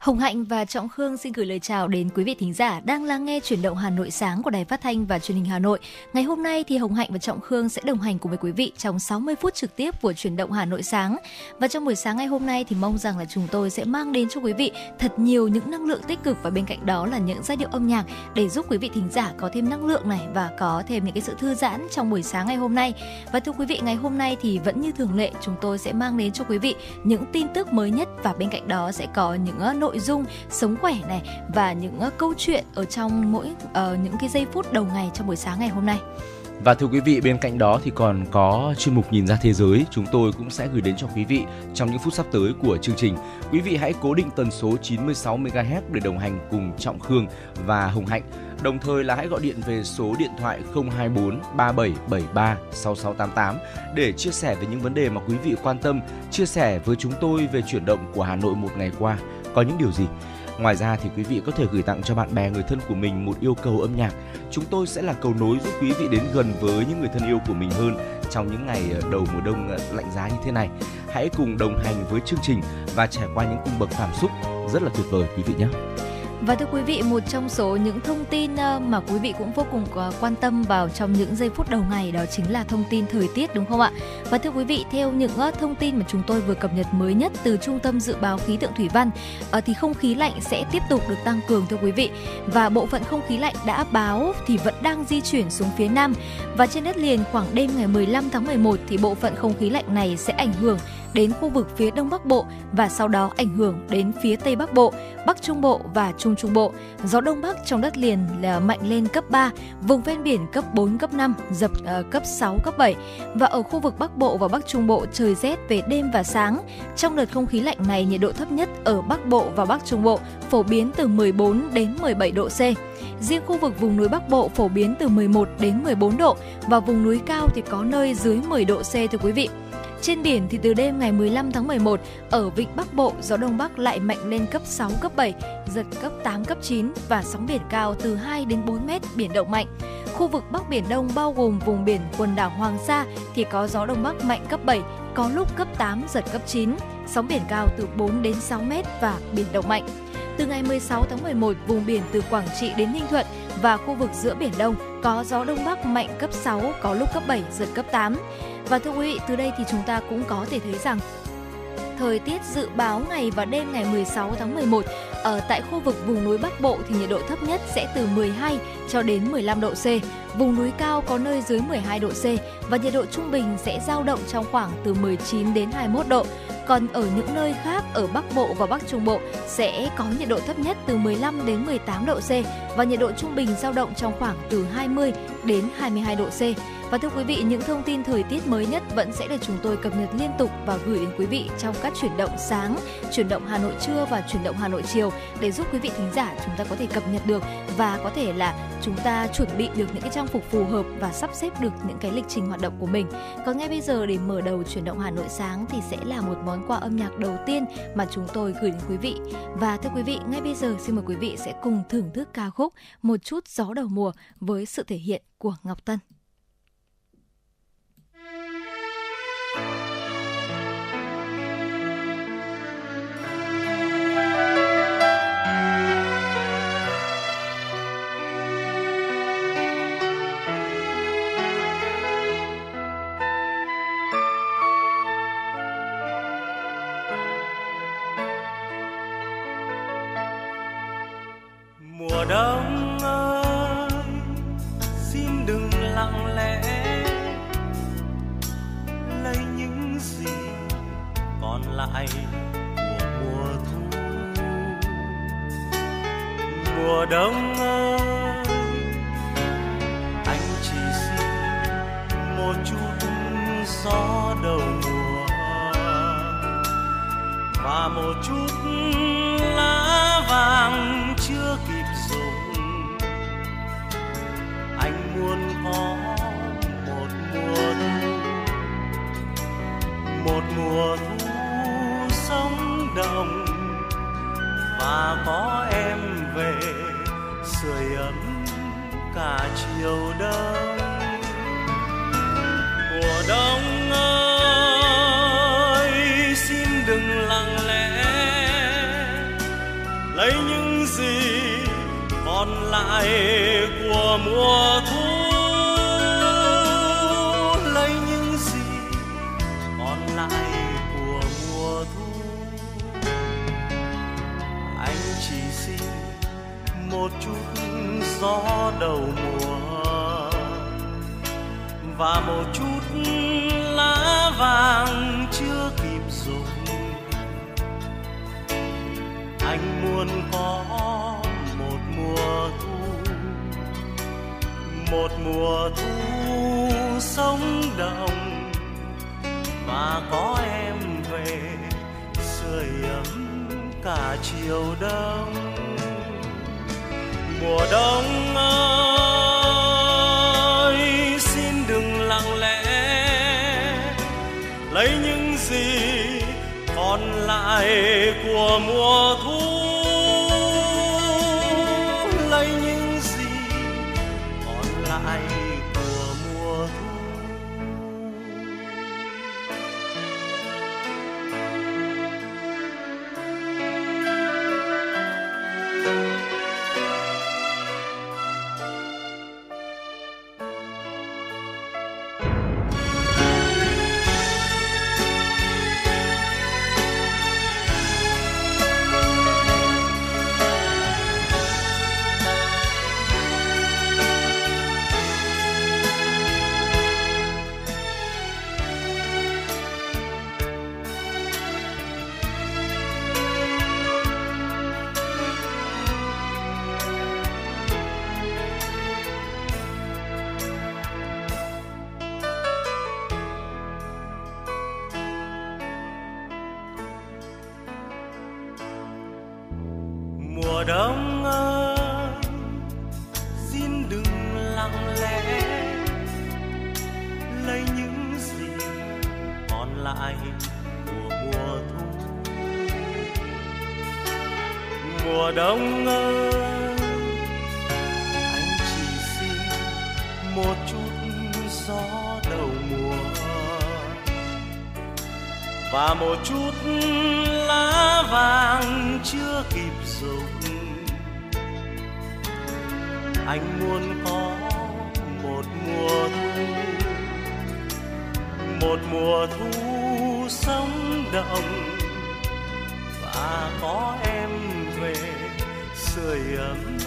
Hồng Hạnh và Trọng Khương xin gửi lời chào đến quý vị thính giả đang lắng nghe chuyển động Hà Nội sáng của Đài Phát thanh và Truyền hình Hà Nội. Ngày hôm nay thì Hồng Hạnh và Trọng Khương sẽ đồng hành cùng với quý vị trong 60 phút trực tiếp của chuyển động Hà Nội sáng. Và trong buổi sáng ngày hôm nay thì mong rằng là chúng tôi sẽ mang đến cho quý vị thật nhiều những năng lượng tích cực và bên cạnh đó là những giai điệu âm nhạc để giúp quý vị thính giả có thêm năng lượng này và có thêm những cái sự thư giãn trong buổi sáng ngày hôm nay. Và thưa quý vị, ngày hôm nay thì vẫn như thường lệ chúng tôi sẽ mang đến cho quý vị những tin tức mới nhất và bên cạnh đó sẽ có những ờ, nội nội dung sống khỏe này và những uh, câu chuyện ở trong mỗi uh, những cái giây phút đầu ngày trong buổi sáng ngày hôm nay. Và thưa quý vị, bên cạnh đó thì còn có chuyên mục Nhìn ra thế giới, chúng tôi cũng sẽ gửi đến cho quý vị trong những phút sắp tới của chương trình. Quý vị hãy cố định tần số 96 MHz để đồng hành cùng Trọng Khương và Hồng Hạnh. Đồng thời là hãy gọi điện về số điện thoại 024 3773 6688 để chia sẻ về những vấn đề mà quý vị quan tâm, chia sẻ với chúng tôi về chuyển động của Hà Nội một ngày qua có những điều gì. Ngoài ra thì quý vị có thể gửi tặng cho bạn bè, người thân của mình một yêu cầu âm nhạc. Chúng tôi sẽ là cầu nối giúp quý vị đến gần với những người thân yêu của mình hơn trong những ngày ờ, đầu mùa đông ờ, lạnh giá như thế này. Hãy cùng đồng hành với chương trình và trải qua những cung bậc cảm xúc rất là tuyệt vời, quý vị nhé. Và thưa quý vị, một trong số những thông tin ờ, mà quý vị cũng vô cùng ờ, quan tâm vào trong những giây phút đầu ngày đó chính là thông tin thời tiết đúng không ạ? Và thưa quý vị, theo những ờ, thông tin mà chúng tôi vừa cập nhật mới nhất từ Trung tâm Dự báo Khí tượng Thủy văn thì không khí lạnh sẽ tiếp tục được tăng cường thưa quý vị. Và bộ phận không khí lạnh đã báo thì vẫn đang di chuyển xuống phía Nam. Và trên đất liền khoảng đêm ngày 15 tháng 11 thì bộ phận không khí lạnh này sẽ ảnh hưởng đến khu vực phía Đông Bắc Bộ và sau đó ảnh hưởng đến phía Tây Bắc Bộ, Bắc Trung Bộ và Trung Trung Bộ. Gió Đông Bắc trong đất liền là mạnh lên cấp 3, vùng ven biển cấp 4, cấp 5, dập uh, cấp 6, cấp 7. Và ở khu vực Bắc Bộ và Bắc Trung Bộ trời rét về đêm và sáng. Trong đợt không khí lạnh này, nhiệt độ thấp nhất ở Bắc Bộ và Bắc Trung Bộ phổ biến từ 14 đến 17 độ C. Riêng khu vực vùng núi Bắc Bộ phổ biến từ 11 đến 14 độ và vùng núi cao thì có nơi dưới 10 độ C thưa quý vị. Trên biển thì từ đêm ngày 15 tháng 11, ở vịnh Bắc Bộ gió đông bắc lại mạnh lên cấp 6 cấp 7, giật cấp 8 cấp 9 và sóng biển cao từ 2 đến 4 mét, biển động mạnh. Khu vực Bắc Biển Đông bao gồm vùng biển quần đảo Hoàng Sa thì có gió đông bắc mạnh cấp 7, có lúc cấp 8 giật cấp 9, sóng biển cao từ 4 đến 6 mét và biển động mạnh. Từ ngày 16 tháng 11, vùng biển từ Quảng Trị đến Ninh Thuận và khu vực giữa Biển Đông có gió Đông Bắc mạnh cấp 6, có lúc cấp 7, giật cấp 8. Và thưa quý vị, từ đây thì chúng ta cũng có thể thấy rằng thời tiết dự báo ngày và đêm ngày 16 tháng 11 ở tại khu vực vùng núi Bắc Bộ thì nhiệt độ thấp nhất sẽ từ 12 cho đến 15 độ C. Vùng núi cao có nơi dưới 12 độ C và nhiệt độ trung bình sẽ dao động trong khoảng từ 19 đến 21 độ. Còn ở những nơi khác ở Bắc Bộ và Bắc Trung Bộ sẽ có nhiệt độ thấp nhất từ 15 đến 18 độ C và nhiệt độ trung bình dao động trong khoảng từ 20 đến 22 độ C. Và thưa quý vị, những thông tin thời tiết mới nhất vẫn sẽ được chúng tôi cập nhật liên tục và gửi đến quý vị trong các chuyển động sáng, chuyển động Hà Nội trưa và chuyển động Hà Nội chiều để giúp quý vị thính giả chúng ta có thể cập nhật được và có thể là chúng ta chuẩn bị được những cái trang phục phù hợp và sắp xếp được những cái lịch trình hoạt động của mình. Còn ngay bây giờ để mở đầu chuyển động Hà Nội sáng thì sẽ là một món quà âm nhạc đầu tiên mà chúng tôi gửi đến quý vị. Và thưa quý vị, ngay bây giờ xin mời quý vị sẽ cùng thưởng thức ca khúc Một chút gió đầu mùa với sự thể hiện của Ngọc Tân. Vang vàng chưa kịp dùng. Anh muốn có một mùa thu, một mùa thu sống động và có em về, sưởi ấm cả chiều đông. Mùa đông ơi còn lại của mùa và một chút lá vàng chưa kịp rụng. Anh muốn có một mùa thu, một mùa thu sống động. Và có em về sưởi ấm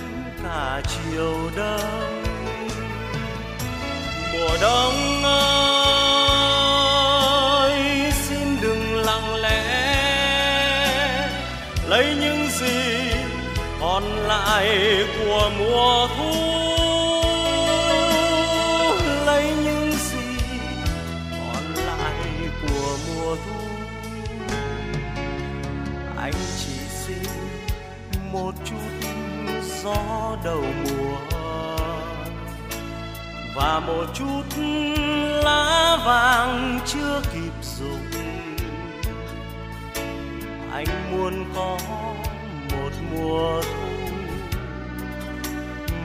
cả chiều đông. Mùa đông ơi lại của mùa thu. Lấy những gì còn lại của mùa thu. Anh chỉ xin một chút gió đầu mùa và một chút lá vàng chưa kịp rụng anh muốn có một mùa thu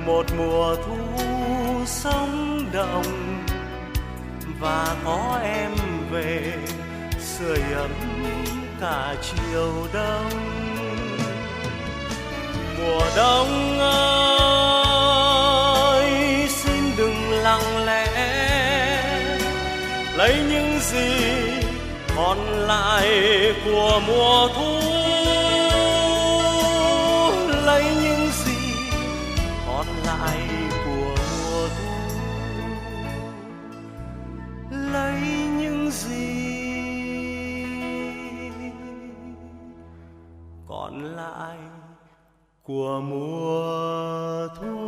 một mùa thu sống động và có em về sưởi ấm cả chiều đông. Mùa đông ơi, xin đừng lặng lẽ, lấy những gì còn lại của mùa thu còn lại của mùa thu.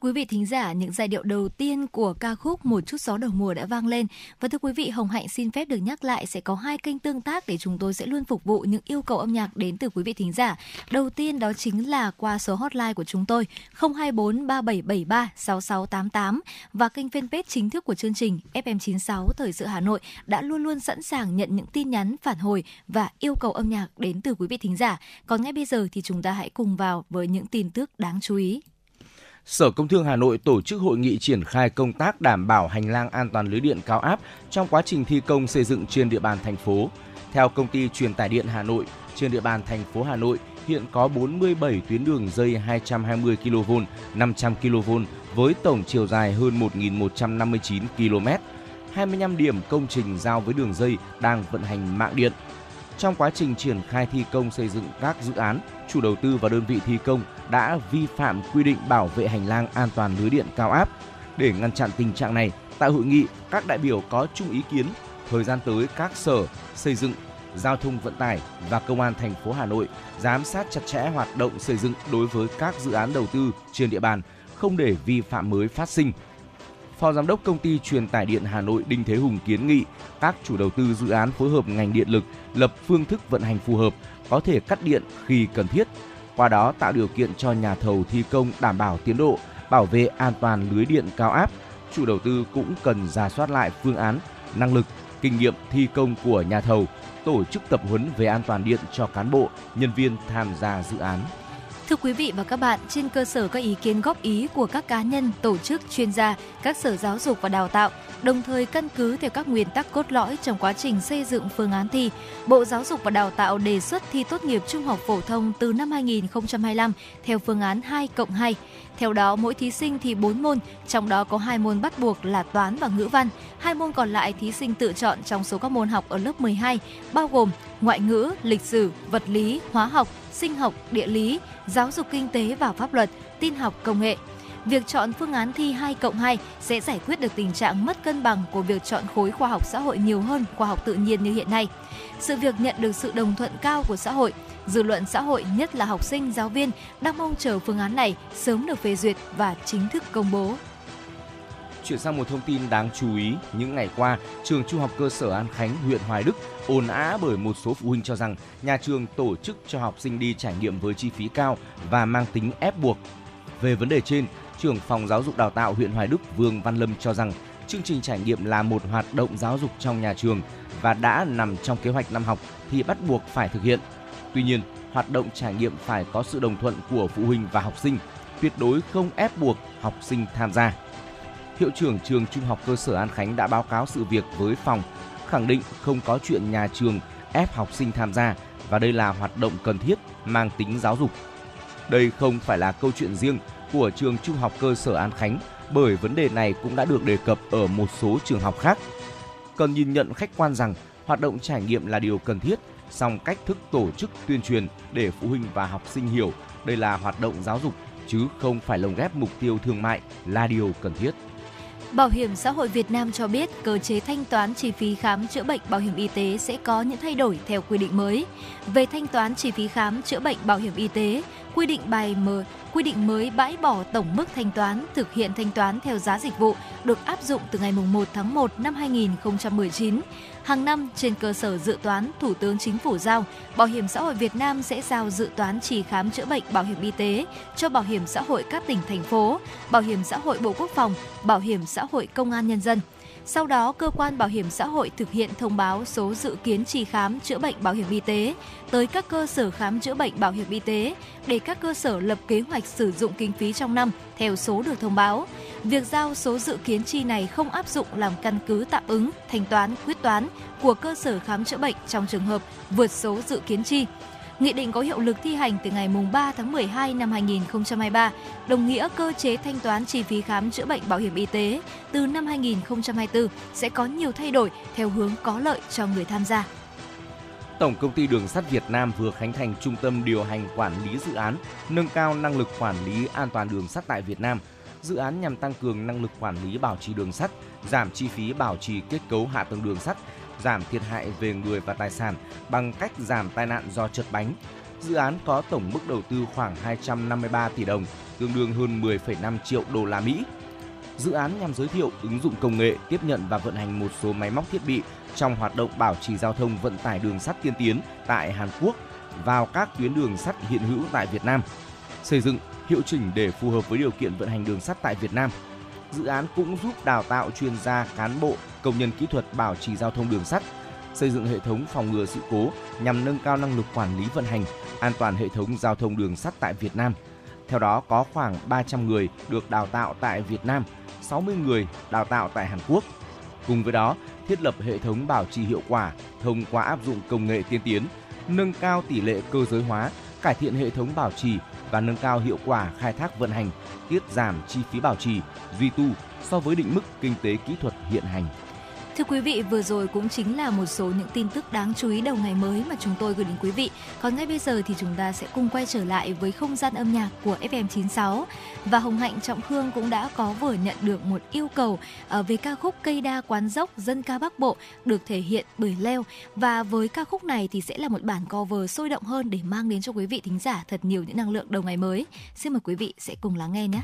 Quý vị thính giả, những giai điệu đầu tiên của ca khúc Một chút gió đầu mùa đã vang lên. Và thưa quý vị, Hồng Hạnh xin phép được nhắc lại sẽ có hai kênh tương tác để chúng tôi sẽ luôn phục vụ những yêu cầu âm nhạc đến từ quý vị thính giả. Đầu tiên đó chính là qua số hotline của chúng tôi 024 3773 6688 và kênh fanpage chính thức của chương trình FM96 Thời sự Hà Nội đã luôn luôn sẵn sàng nhận những tin nhắn phản hồi và yêu cầu âm nhạc đến từ quý vị thính giả. Còn ngay bây giờ thì chúng ta hãy cùng vào với những tin tức đáng chú ý. Sở Công Thương Hà Nội tổ chức hội nghị triển khai công tác đảm bảo hành lang an toàn lưới điện cao áp trong quá trình thi công xây dựng trên địa bàn thành phố. Theo công ty truyền tải điện Hà Nội, trên địa bàn thành phố Hà Nội hiện có 47 tuyến đường dây 220 kV, 500 kV với tổng chiều dài hơn 1.159 km. 25 điểm công trình giao với đường dây đang vận hành mạng điện. Trong quá trình triển khai thi công xây dựng các dự án, chủ đầu tư và đơn vị thi công đã vi phạm quy định bảo vệ hành lang an toàn lưới điện cao áp. Để ngăn chặn tình trạng này, tại hội nghị, các đại biểu có chung ý kiến thời gian tới các sở xây dựng, giao thông vận tải và công an thành phố Hà Nội giám sát chặt chẽ hoạt động xây dựng đối với các dự án đầu tư trên địa bàn, không để vi phạm mới phát sinh. Phó Giám đốc Công ty Truyền tải điện Hà Nội Đinh Thế Hùng kiến nghị các chủ đầu tư dự án phối hợp ngành điện lực lập phương thức vận hành phù hợp, có thể cắt điện khi cần thiết, qua đó tạo điều kiện cho nhà thầu thi công đảm bảo tiến độ, bảo vệ an toàn lưới điện cao áp. Chủ đầu tư cũng cần ra soát lại phương án, năng lực, kinh nghiệm thi công của nhà thầu, tổ chức tập huấn về an toàn điện cho cán bộ, nhân viên tham gia dự án. Thưa quý vị và các bạn, trên cơ sở các ý kiến góp ý của các cá nhân, tổ chức, chuyên gia, các sở giáo dục và đào tạo, đồng thời căn cứ theo các nguyên tắc cốt lõi trong quá trình xây dựng phương án thi, Bộ Giáo dục và Đào tạo đề xuất thi tốt nghiệp trung học phổ thông từ năm 2025 theo phương án 2 cộng 2. Theo đó, mỗi thí sinh thi 4 môn, trong đó có hai môn bắt buộc là toán và ngữ văn. Hai môn còn lại thí sinh tự chọn trong số các môn học ở lớp 12, bao gồm ngoại ngữ, lịch sử, vật lý, hóa học, sinh học, địa lý, giáo dục kinh tế và pháp luật, tin học công nghệ. Việc chọn phương án thi 2 cộng 2 sẽ giải quyết được tình trạng mất cân bằng của việc chọn khối khoa học xã hội nhiều hơn khoa học tự nhiên như hiện nay. Sự việc nhận được sự đồng thuận cao của xã hội, dư luận xã hội nhất là học sinh, giáo viên đang mong chờ phương án này sớm được phê duyệt và chính thức công bố. Chuyển sang một thông tin đáng chú ý, những ngày qua, trường Trung học cơ sở An Khánh, huyện Hoài Đức ồn ào bởi một số phụ huynh cho rằng nhà trường tổ chức cho học sinh đi trải nghiệm với chi phí cao và mang tính ép buộc. Về vấn đề trên, trưởng phòng giáo dục đào tạo huyện Hoài Đức Vương Văn Lâm cho rằng chương trình trải nghiệm là một hoạt động giáo dục trong nhà trường và đã nằm trong kế hoạch năm học thì bắt buộc phải thực hiện. Tuy nhiên, hoạt động trải nghiệm phải có sự đồng thuận của phụ huynh và học sinh, tuyệt đối không ép buộc học sinh tham gia. Hiệu trưởng trường Trung học cơ sở An Khánh đã báo cáo sự việc với phòng, khẳng định không có chuyện nhà trường ép học sinh tham gia và đây là hoạt động cần thiết mang tính giáo dục. Đây không phải là câu chuyện riêng của trường Trung học cơ sở An Khánh bởi vấn đề này cũng đã được đề cập ở một số trường học khác. Cần nhìn nhận khách quan rằng hoạt động trải nghiệm là điều cần thiết, song cách thức tổ chức tuyên truyền để phụ huynh và học sinh hiểu đây là hoạt động giáo dục chứ không phải lồng ghép mục tiêu thương mại là điều cần thiết. Bảo hiểm xã hội Việt Nam cho biết cơ chế thanh toán chi phí khám chữa bệnh bảo hiểm y tế sẽ có những thay đổi theo quy định mới. Về thanh toán chi phí khám chữa bệnh bảo hiểm y tế, quy định bài mới quy định mới bãi bỏ tổng mức thanh toán thực hiện thanh toán theo giá dịch vụ được áp dụng từ ngày 1 tháng 1 năm 2019. Hàng năm, trên cơ sở dự toán, Thủ tướng Chính phủ giao, Bảo hiểm xã hội Việt Nam sẽ giao dự toán chi khám chữa bệnh bảo hiểm y tế cho Bảo hiểm xã hội các tỉnh, thành phố, Bảo hiểm xã hội Bộ Quốc phòng, Bảo hiểm xã hội Công an Nhân dân – sau đó, cơ quan bảo hiểm xã hội thực hiện thông báo số dự kiến chi khám chữa bệnh bảo hiểm y tế tới các cơ sở khám chữa bệnh bảo hiểm y tế để các cơ sở lập kế hoạch sử dụng kinh phí trong năm theo số được thông báo. Việc giao số dự kiến chi này không áp dụng làm căn cứ tạm ứng, thanh toán, quyết toán của cơ sở khám chữa bệnh trong trường hợp vượt số dự kiến chi. Nghị định có hiệu lực thi hành từ ngày 3 tháng 12 năm 2023, đồng nghĩa cơ chế thanh toán chi phí khám chữa bệnh bảo hiểm y tế từ năm 2024 sẽ có nhiều thay đổi theo hướng có lợi cho người tham gia. Tổng công ty Đường sắt Việt Nam vừa khánh thành trung tâm điều hành quản lý dự án, nâng cao năng lực quản lý an toàn đường sắt tại Việt Nam. Dự án nhằm tăng cường năng lực quản lý bảo trì đường sắt, giảm chi phí bảo trì kết cấu hạ tầng đường sắt, giảm thiệt hại về người và tài sản bằng cách giảm tai nạn do trượt bánh. Dự án có tổng mức đầu tư khoảng 253 tỷ đồng, tương đương hơn 10,5 triệu đô la Mỹ. Dự án nhằm giới thiệu ứng dụng công nghệ, tiếp nhận và vận hành một số máy móc thiết bị trong hoạt động bảo trì giao thông vận tải đường sắt tiên tiến tại Hàn Quốc vào các tuyến đường sắt hiện hữu tại Việt Nam. Xây dựng, hiệu chỉnh để phù hợp với điều kiện vận hành đường sắt tại Việt Nam – dự án cũng giúp đào tạo chuyên gia, cán bộ, công nhân kỹ thuật bảo trì giao thông đường sắt, xây dựng hệ thống phòng ngừa sự cố nhằm nâng cao năng lực quản lý vận hành, an toàn hệ thống giao thông đường sắt tại Việt Nam. Theo đó có khoảng 300 người được đào tạo tại Việt Nam, 60 người đào tạo tại Hàn Quốc. Cùng với đó, thiết lập hệ thống bảo trì hiệu quả thông qua áp dụng công nghệ tiên tiến, nâng cao tỷ lệ cơ giới hóa, cải thiện hệ thống bảo trì và nâng cao hiệu quả khai thác vận hành, tiết giảm chi phí bảo trì, duy tu so với định mức kinh tế kỹ thuật hiện hành. Thưa quý vị, vừa rồi cũng chính là một số những tin tức đáng chú ý đầu ngày mới mà chúng tôi gửi đến quý vị. Còn ngay bây giờ thì chúng ta sẽ cùng quay trở lại với không gian âm nhạc của FM96. Và Hồng Hạnh Trọng Khương cũng đã có vừa nhận được một yêu cầu ờ, về ca khúc Cây đa quán dốc dân ca Bắc Bộ được thể hiện bởi Leo. Và với ca khúc này thì sẽ là một bản cover sôi động hơn để mang đến cho quý vị thính giả thật nhiều những năng lượng đầu ngày mới. Xin mời quý vị sẽ cùng lắng nghe nhé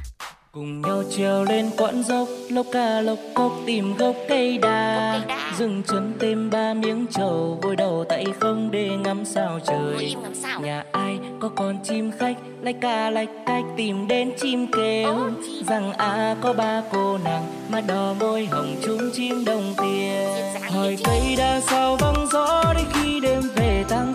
cùng nhau trèo lên quãng dốc lốc ca lốc cốc tìm gốc cây đa. Dừng chân thêm ba miếng trầu vội đầu tay không để ngắm sao trời. Nhà ai có con chim khách lách ca lách cách tìm đến chim kêu. Rằng à có ba cô nàng mà đỏ môi hồng chung chim đồng tiền. Hỏi cây đa sao vắng gió đến khi đêm về tăng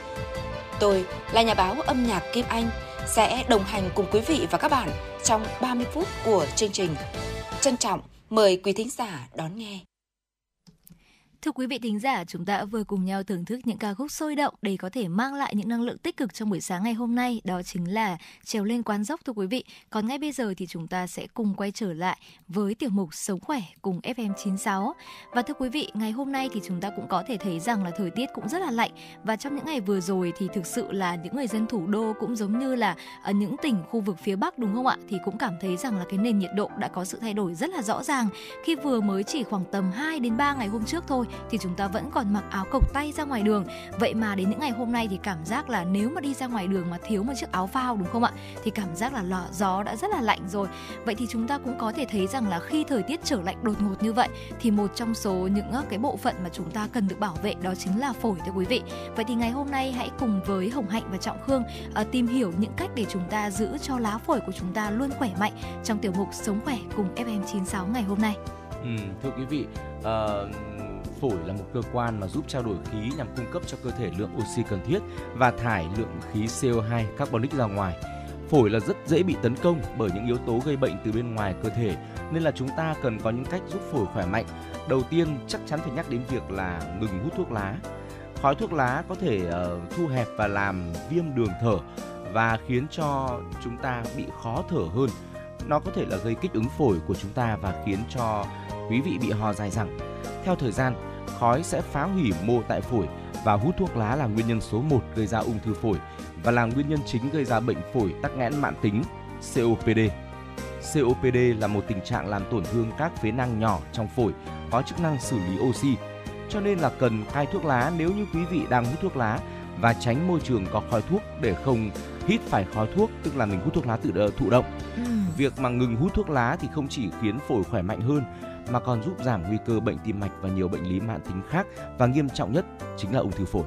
Tôi là nhà báo âm nhạc Kim Anh sẽ đồng hành cùng quý vị và các bạn trong 30 phút của chương trình. Trân trọng mời quý thính giả đón nghe. Thưa quý vị thính giả, chúng ta vừa cùng nhau thưởng thức những ca khúc sôi động để có thể mang lại những năng lượng tích cực trong buổi sáng ngày hôm nay. Đó chính là trèo lên quán dốc thưa quý vị. Còn ngay bây giờ thì chúng ta sẽ cùng quay trở lại với tiểu mục Sống khỏe cùng FM96. Và thưa quý vị, ngày hôm nay thì chúng ta cũng có thể thấy rằng là thời tiết cũng rất là lạnh. Và trong những ngày vừa rồi thì thực sự là những người dân thủ đô cũng giống như là ở những tỉnh khu vực phía Bắc đúng không ạ? Thì cũng cảm thấy rằng là cái nền nhiệt độ đã có sự thay đổi rất là rõ ràng. Khi vừa mới chỉ khoảng tầm 2 đến 3 ngày hôm trước thôi thì chúng ta vẫn còn mặc áo cộc tay ra ngoài đường. Vậy mà đến những ngày hôm nay thì cảm giác là nếu mà đi ra ngoài đường mà thiếu một chiếc áo phao đúng không ạ? Thì cảm giác là lò gió đã rất là lạnh rồi. Vậy thì chúng ta cũng có thể thấy rằng là khi thời tiết trở lạnh đột ngột như vậy thì một trong số những cái bộ phận mà chúng ta cần được bảo vệ đó chính là phổi thưa quý vị. Vậy thì ngày hôm nay hãy cùng với hồng hạnh và trọng khương uh, tìm hiểu những cách để chúng ta giữ cho lá phổi của chúng ta luôn khỏe mạnh trong tiểu mục sống khỏe cùng fm 96 ngày hôm nay. Ừ, thưa quý vị, uh, phổi là một cơ quan mà giúp trao đổi khí nhằm cung cấp cho cơ thể lượng oxy cần thiết và thải lượng khí CO2 carbonic ra ngoài. Phổi là rất dễ bị tấn công bởi những yếu tố gây bệnh từ bên ngoài cơ thể nên là chúng ta cần có những cách giúp phổi khỏe mạnh. Đầu tiên chắc chắn phải nhắc đến việc là ngừng hút thuốc lá. Khói thuốc lá có thể uh, thu hẹp và làm viêm đường thở và khiến cho chúng ta bị khó thở hơn. Nó có thể là gây kích ứng phổi của chúng ta và khiến cho quý vị bị ho dài dẳng. Theo thời gian, khói sẽ phá hủy mô tại phổi và hút thuốc lá là nguyên nhân số 1 gây ra ung thư phổi và là nguyên nhân chính gây ra bệnh phổi tắc nghẽn mãn tính COPD. COPD là một tình trạng làm tổn thương các phế nang nhỏ trong phổi có chức năng xử lý oxy. Cho nên là cần cai thuốc lá nếu như quý vị đang hút thuốc lá và tránh môi trường có khói thuốc để không hít phải khói thuốc tức là mình hút thuốc lá tự thụ động. Ừ. Việc mà ngừng hút thuốc lá thì không chỉ khiến phổi khỏe mạnh hơn mà còn giúp giảm nguy cơ bệnh tim mạch và nhiều bệnh lý mãn tính khác và nghiêm trọng nhất chính là ung thư phổi.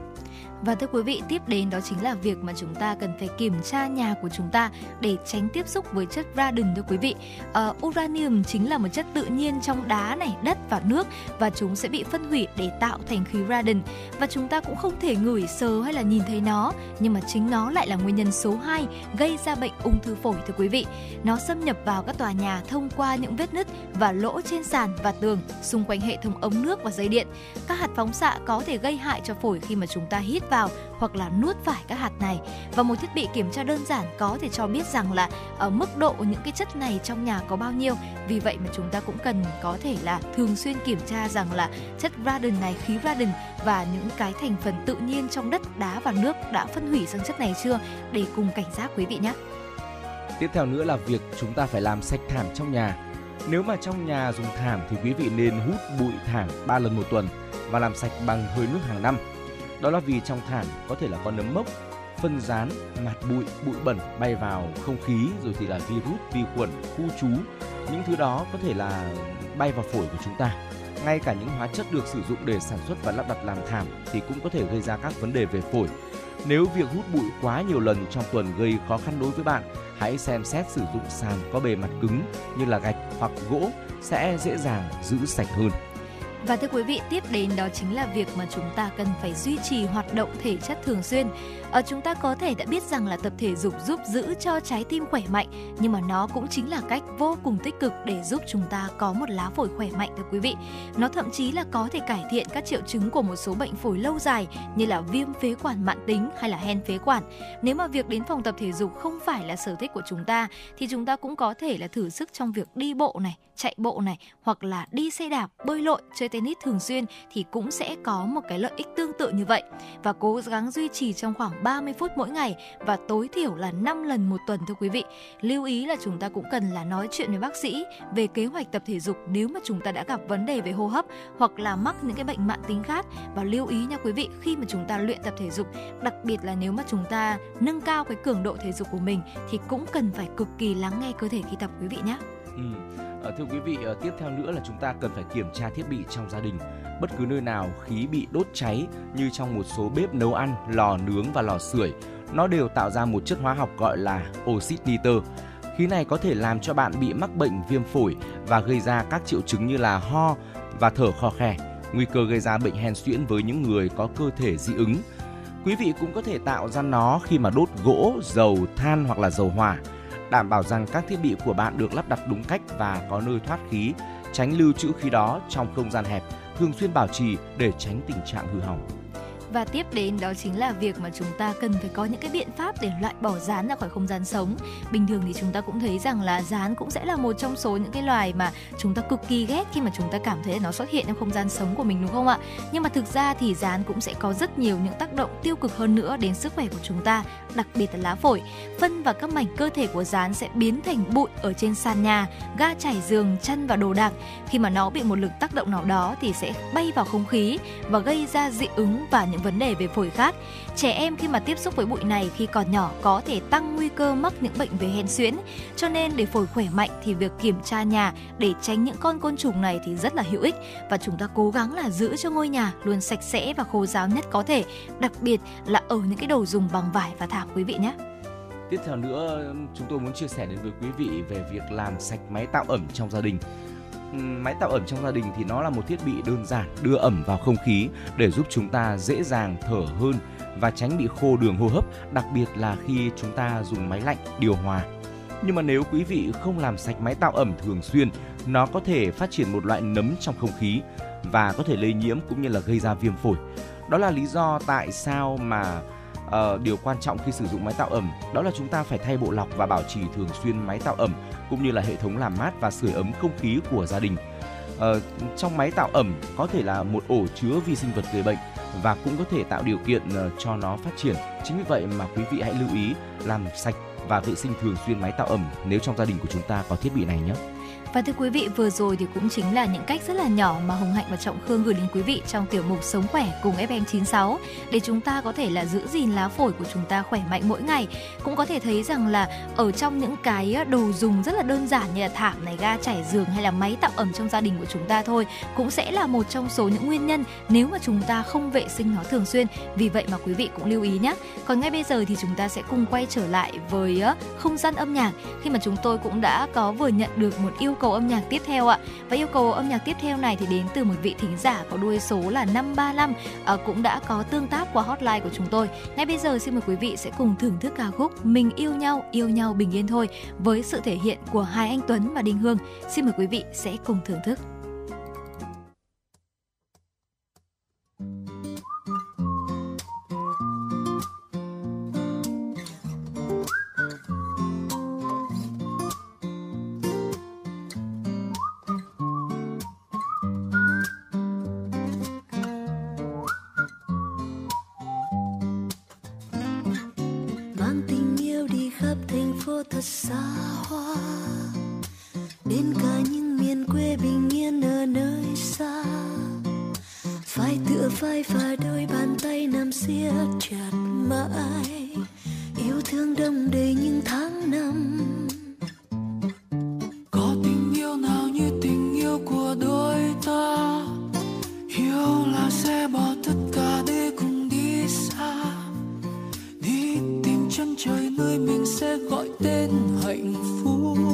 Và thưa quý vị, tiếp đến đó chính là việc mà chúng ta cần phải kiểm tra nhà của chúng ta để tránh tiếp xúc với chất radon thưa quý vị. Uh, uranium chính là một chất tự nhiên trong đá này, đất và nước và chúng sẽ bị phân hủy để tạo thành khí radon và chúng ta cũng không thể ngửi, sờ hay là nhìn thấy nó, nhưng mà chính nó lại là nguyên nhân số 2 gây ra bệnh ung thư phổi thưa quý vị. Nó xâm nhập vào các tòa nhà thông qua những vết nứt và lỗ trên sàn và tường xung quanh hệ thống ống nước và dây điện. Các hạt phóng xạ có thể gây hại cho phổi khi mà chúng ta hít vào hoặc là nuốt phải các hạt này. Và một thiết bị kiểm tra đơn giản có thể cho biết rằng là ở mức độ những cái chất này trong nhà có bao nhiêu. Vì vậy mà chúng ta cũng cần có thể là thường xuyên kiểm tra rằng là chất radon này, khí radon và những cái thành phần tự nhiên trong đất, đá và nước đã phân hủy sang chất này chưa? Để cùng cảnh giác quý vị nhé. Tiếp theo nữa là việc chúng ta phải làm sạch thảm trong nhà. Nếu mà trong nhà dùng thảm thì quý vị nên hút bụi thảm 3 lần một tuần và làm sạch bằng hơi nước hàng năm đó là vì trong thảm có thể là có nấm mốc, phân rán, mạt bụi, bụi bẩn bay vào không khí rồi thì là virus, vi khuẩn, khu trú. Những thứ đó có thể là bay vào phổi của chúng ta. Ngay cả những hóa chất được sử dụng để sản xuất và lắp đặt làm thảm thì cũng có thể gây ra các vấn đề về phổi. Nếu việc hút bụi quá nhiều lần trong tuần gây khó khăn đối với bạn, hãy xem xét sử dụng sàn có bề mặt cứng như là gạch hoặc gỗ sẽ dễ dàng giữ sạch hơn. Và thưa quý vị, tiếp đến đó chính là việc mà chúng ta cần phải duy trì hoạt động thể chất thường xuyên ở chúng ta có thể đã biết rằng là tập thể dục giúp giữ cho trái tim khỏe mạnh nhưng mà nó cũng chính là cách vô cùng tích cực để giúp chúng ta có một lá phổi khỏe mạnh thưa quý vị. Nó thậm chí là có thể cải thiện các triệu chứng của một số bệnh phổi lâu dài như là viêm phế quản mãn tính hay là hen phế quản. Nếu mà việc đến phòng tập thể dục không phải là sở thích của chúng ta thì chúng ta cũng có thể là thử sức trong việc đi bộ này chạy bộ này hoặc là đi xe đạp, bơi lội, chơi tennis thường xuyên thì cũng sẽ có một cái lợi ích tương tự như vậy. Và cố gắng duy trì trong khoảng 30 phút mỗi ngày và tối thiểu là 5 lần một tuần thưa quý vị. Lưu ý là chúng ta cũng cần là nói chuyện với bác sĩ về kế hoạch tập thể dục nếu mà chúng ta đã gặp vấn đề về hô hấp hoặc là mắc những cái bệnh mạng tính khác và lưu ý nha quý vị khi mà chúng ta luyện tập thể dục, đặc biệt là nếu mà chúng ta nâng cao cái cường độ thể dục của mình thì cũng cần phải cực kỳ lắng nghe cơ thể khi tập quý vị nhé. Ừ. Ờ, thưa quý vị, ờ, tiếp theo nữa là chúng ta cần phải kiểm tra thiết bị trong gia đình. Bất cứ nơi nào khí bị đốt cháy như trong một số bếp nấu ăn, lò nướng và lò sưởi, nó đều tạo ra một chất hóa học gọi là oxit nitơ. Khí này có thể làm cho bạn bị mắc bệnh viêm phổi và gây ra các triệu chứng như là ho và thở khò khè, nguy cơ gây ra bệnh hen suyễn với những người có cơ thể dị ứng. Quý vị cũng có thể tạo ra nó khi mà đốt gỗ, dầu, than hoặc là dầu hỏa đảm bảo rằng các thiết bị của bạn được lắp đặt đúng cách và có nơi thoát khí, tránh lưu trữ khí đó trong không gian hẹp, thường xuyên bảo trì để tránh tình trạng hư hỏng và tiếp đến đó chính là việc mà chúng ta cần phải có những cái biện pháp để loại bỏ rán ra khỏi không gian sống. Bình thường thì chúng ta cũng thấy rằng là rán cũng sẽ là một trong số những cái loài mà chúng ta cực kỳ ghét khi mà chúng ta cảm thấy nó xuất hiện trong không gian sống của mình, đúng không ạ? Nhưng mà thực ra thì rán cũng sẽ có rất nhiều những tác động tiêu cực hơn nữa đến sức khỏe của chúng ta, đặc biệt là lá phổi. Phân và các mảnh cơ thể của rán sẽ biến thành bụi ở trên sàn nhà, ga trải giường, chăn và đồ đạc. Khi mà nó bị một lực tác động nào đó thì sẽ bay vào không khí và gây ra dị ứng và những vấn đề về phổi khác. Trẻ em khi mà tiếp xúc với bụi này khi còn nhỏ có thể tăng nguy cơ mắc những bệnh về hen suyễn. Cho nên để phổi khỏe mạnh thì việc kiểm tra nhà để tránh những con côn trùng này thì rất là hữu ích và chúng ta cố gắng là giữ cho ngôi nhà luôn sạch sẽ và khô ráo nhất có thể, đặc biệt là ở những cái đồ dùng bằng vải và thảm quý vị nhé. Tiếp theo nữa, chúng tôi muốn chia sẻ đến với quý vị về việc làm sạch máy tạo ẩm trong gia đình máy tạo ẩm trong gia đình thì nó là một thiết bị đơn giản đưa ẩm vào không khí để giúp chúng ta dễ dàng thở hơn và tránh bị khô đường hô hấp, đặc biệt là khi chúng ta dùng máy lạnh, điều hòa. Nhưng mà nếu quý vị không làm sạch máy tạo ẩm thường xuyên, nó có thể phát triển một loại nấm trong không khí và có thể lây nhiễm cũng như là gây ra viêm phổi. Đó là lý do tại sao mà uh, điều quan trọng khi sử dụng máy tạo ẩm đó là chúng ta phải thay bộ lọc và bảo trì thường xuyên máy tạo ẩm cũng như là hệ thống làm mát và sưởi ấm không khí của gia đình. Uh, trong máy tạo ẩm có thể là một ổ chứa vi sinh vật gây bệnh và cũng có thể tạo điều kiện uh, cho nó phát triển. Chính vì vậy mà quý vị hãy lưu ý làm sạch và vệ sinh thường xuyên máy tạo ẩm nếu trong gia đình của chúng ta có thiết bị này nhé. Và thưa quý vị, vừa rồi thì cũng chính là những cách rất là nhỏ mà Hồng Hạnh và Trọng Khương gửi đến quý vị trong tiểu mục Sống khỏe cùng FM96 để chúng ta có thể là giữ gìn lá phổi của chúng ta khỏe mạnh mỗi ngày. Cũng có thể thấy rằng là ở trong những cái đồ dùng rất là đơn giản như là thảm này, ga trải giường hay là máy tạo ẩm trong gia đình của chúng ta thôi cũng sẽ là một trong số những nguyên nhân nếu mà chúng ta không vệ sinh nó thường xuyên. Vì vậy mà quý vị cũng lưu ý nhé. Còn ngay bây giờ thì chúng ta sẽ cùng quay trở lại với ờ, không gian âm nhạc khi mà chúng tôi cũng đã có vừa nhận được một yêu cầu cầu âm nhạc tiếp theo ạ. Và yêu cầu âm nhạc tiếp theo này thì đến từ một vị thính giả có đuôi số là 535 à, cũng đã có tương tác qua hotline của chúng tôi. Ngay bây giờ xin mời quý vị sẽ cùng thưởng thức ca khúc Mình yêu nhau, yêu nhau bình yên thôi với sự thể hiện của hai anh Tuấn và Đinh Hương. Xin mời quý vị sẽ cùng thưởng thức. Hạnh phúc.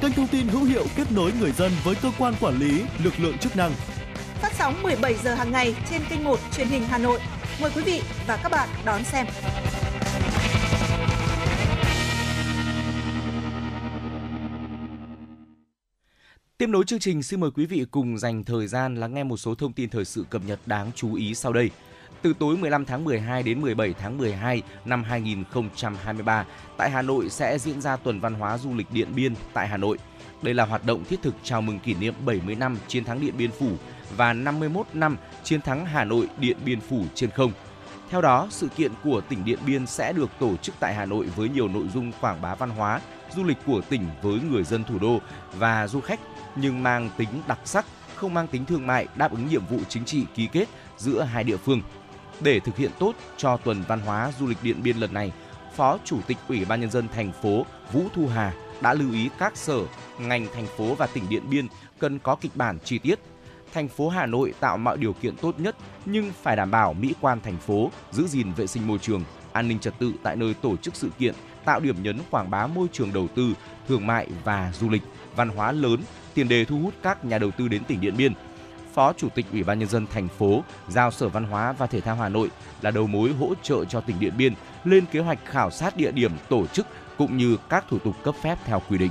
kênh thông tin hữu hiệu kết nối người dân với cơ quan quản lý, lực lượng chức năng. Phát sóng 17 giờ hàng ngày trên kênh 1 truyền hình Hà Nội. Mời quý vị và các bạn đón xem. Tiếp nối chương trình, xin mời quý vị cùng dành thời gian lắng nghe một số thông tin thời sự cập nhật đáng chú ý sau đây. Từ tối 15 tháng 12 đến 17 tháng 12 năm 2023, tại Hà Nội sẽ diễn ra tuần văn hóa du lịch Điện Biên tại Hà Nội. Đây là hoạt động thiết thực chào mừng kỷ niệm 70 năm chiến thắng Điện Biên Phủ và 51 năm chiến thắng Hà Nội Điện Biên Phủ trên không. Theo đó, sự kiện của tỉnh Điện Biên sẽ được tổ chức tại Hà Nội với nhiều nội dung quảng bá văn hóa, du lịch của tỉnh với người dân thủ đô và du khách nhưng mang tính đặc sắc, không mang tính thương mại, đáp ứng nhiệm vụ chính trị ký kết giữa hai địa phương. Để thực hiện tốt cho tuần văn hóa du lịch Điện Biên lần này, Phó Chủ tịch Ủy ban nhân dân thành phố Vũ Thu Hà đã lưu ý các sở, ngành thành phố và tỉnh Điện Biên cần có kịch bản chi tiết. Thành phố Hà Nội tạo mọi điều kiện tốt nhất nhưng phải đảm bảo mỹ quan thành phố, giữ gìn vệ sinh môi trường, an ninh trật tự tại nơi tổ chức sự kiện, tạo điểm nhấn quảng bá môi trường đầu tư, thương mại và du lịch, văn hóa lớn, tiền đề thu hút các nhà đầu tư đến tỉnh Điện Biên. Phó Chủ tịch Ủy ban nhân dân thành phố, giao Sở Văn hóa và Thể thao Hà Nội là đầu mối hỗ trợ cho tỉnh Điện Biên lên kế hoạch khảo sát địa điểm tổ chức cũng như các thủ tục cấp phép theo quy định.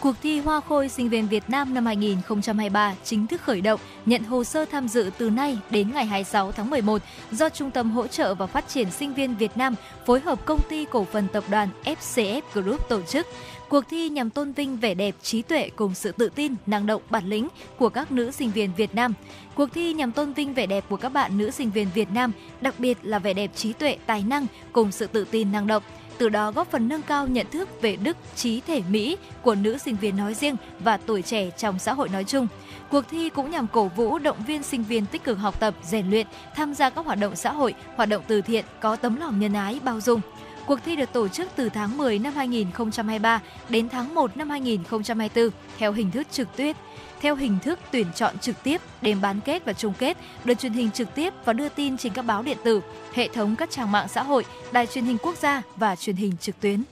Cuộc thi Hoa Khôi Sinh viên Việt Nam năm 2023 chính thức khởi động, nhận hồ sơ tham dự từ nay đến ngày 26 tháng 11 do Trung tâm Hỗ trợ và Phát triển Sinh viên Việt Nam phối hợp Công ty Cổ phần Tập đoàn FCF Group tổ chức. Cuộc thi nhằm tôn vinh vẻ đẹp, trí tuệ cùng sự tự tin, năng động, bản lĩnh của các nữ sinh viên Việt Nam. Cuộc thi nhằm tôn vinh vẻ đẹp của các bạn nữ sinh viên Việt Nam, đặc biệt là vẻ đẹp trí tuệ, tài năng cùng sự tự tin năng động từ đó góp phần nâng cao nhận thức về đức, trí thể mỹ của nữ sinh viên nói riêng và tuổi trẻ trong xã hội nói chung. Cuộc thi cũng nhằm cổ vũ động viên sinh viên tích cực học tập, rèn luyện, tham gia các hoạt động xã hội, hoạt động từ thiện có tấm lòng nhân ái, bao dung. Cuộc thi được tổ chức từ tháng 10 năm 2023 đến tháng 1 năm 2024 theo hình thức trực tuyến theo hình thức tuyển chọn trực tiếp, đêm bán kết và chung kết được truyền hình trực tiếp và đưa tin trên các báo điện tử, hệ thống các trang mạng xã hội, đài truyền hình quốc gia và truyền hình trực tuyến.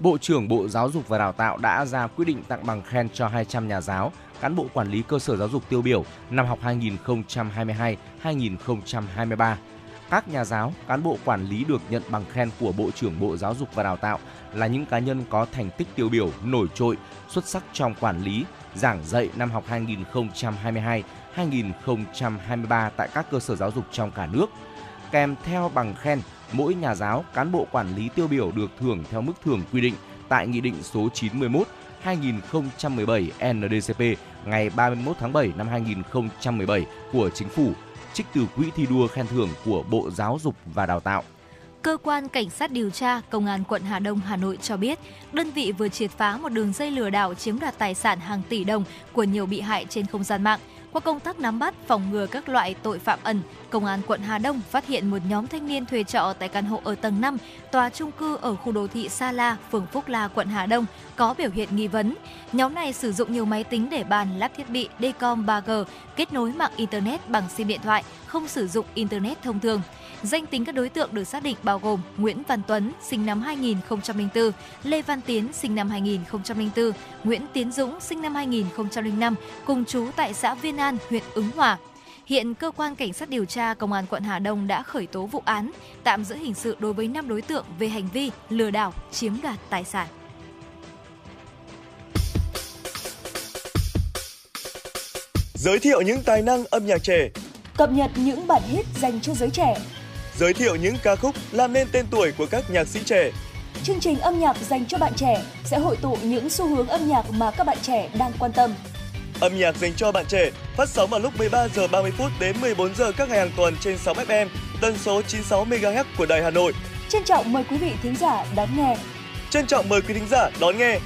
Bộ trưởng Bộ Giáo dục và Đào tạo đã ra quyết định tặng bằng khen cho 200 nhà giáo, cán bộ quản lý cơ sở giáo dục tiêu biểu năm học 2022-2023. Các nhà giáo, cán bộ quản lý được nhận bằng khen của Bộ trưởng Bộ Giáo dục và Đào tạo là những cá nhân có thành tích tiêu biểu nổi trội, xuất sắc trong quản lý, giảng dạy năm học 2022-2023 tại các cơ sở giáo dục trong cả nước. Kèm theo bằng khen, mỗi nhà giáo, cán bộ quản lý tiêu biểu được thưởng theo mức thưởng quy định tại Nghị định số 91 2017 NDCP ngày 31 tháng 7 năm 2017 của Chính phủ, trích từ quỹ thi đua khen thưởng của Bộ Giáo dục và Đào tạo. Cơ quan Cảnh sát điều tra Công an quận Hà Đông, Hà Nội cho biết, đơn vị vừa triệt phá một đường dây lừa đảo chiếm đoạt tài sản hàng tỷ đồng của nhiều bị hại trên không gian mạng. Qua công tác nắm bắt, phòng ngừa các loại tội phạm ẩn, Công an quận Hà Đông phát hiện một nhóm thanh niên thuê trọ tại căn hộ ở tầng 5, tòa trung cư ở khu đô thị Sa La, phường Phúc La, quận Hà Đông có biểu hiện nghi vấn. Nhóm này sử dụng nhiều máy tính để bàn lắp thiết bị Decom 3G kết nối mạng internet bằng sim điện thoại, không sử dụng internet thông thường. Danh tính các đối tượng được xác định bao gồm Nguyễn Văn Tuấn, sinh năm 2004, Lê Văn Tiến, sinh năm 2004, Nguyễn Tiến Dũng, sinh năm 2005, cùng chú tại xã Viên An, huyện Ứng Hòa. Hiện cơ quan cảnh sát điều tra công an quận Hà Đông đã khởi tố vụ án, tạm giữ hình sự đối với 5 đối tượng về hành vi lừa đảo, chiếm đoạt tài sản. Giới thiệu những tài năng âm nhạc trẻ, cập nhật những bản hit dành cho giới trẻ, giới thiệu những ca khúc làm nên tên tuổi của các nhạc sĩ trẻ. Chương trình âm nhạc dành cho bạn trẻ sẽ hội tụ những xu hướng âm nhạc mà các bạn trẻ đang quan tâm. Âm nhạc dành cho bạn trẻ phát sóng vào lúc 13 giờ 30 phút đến 14 giờ các ngày hàng tuần trên 6 FM, tần số 96 MHz của Đài Hà Nội. Trân trọng mời quý vị thính giả đón nghe. Trân trọng mời quý thính giả đón nghe.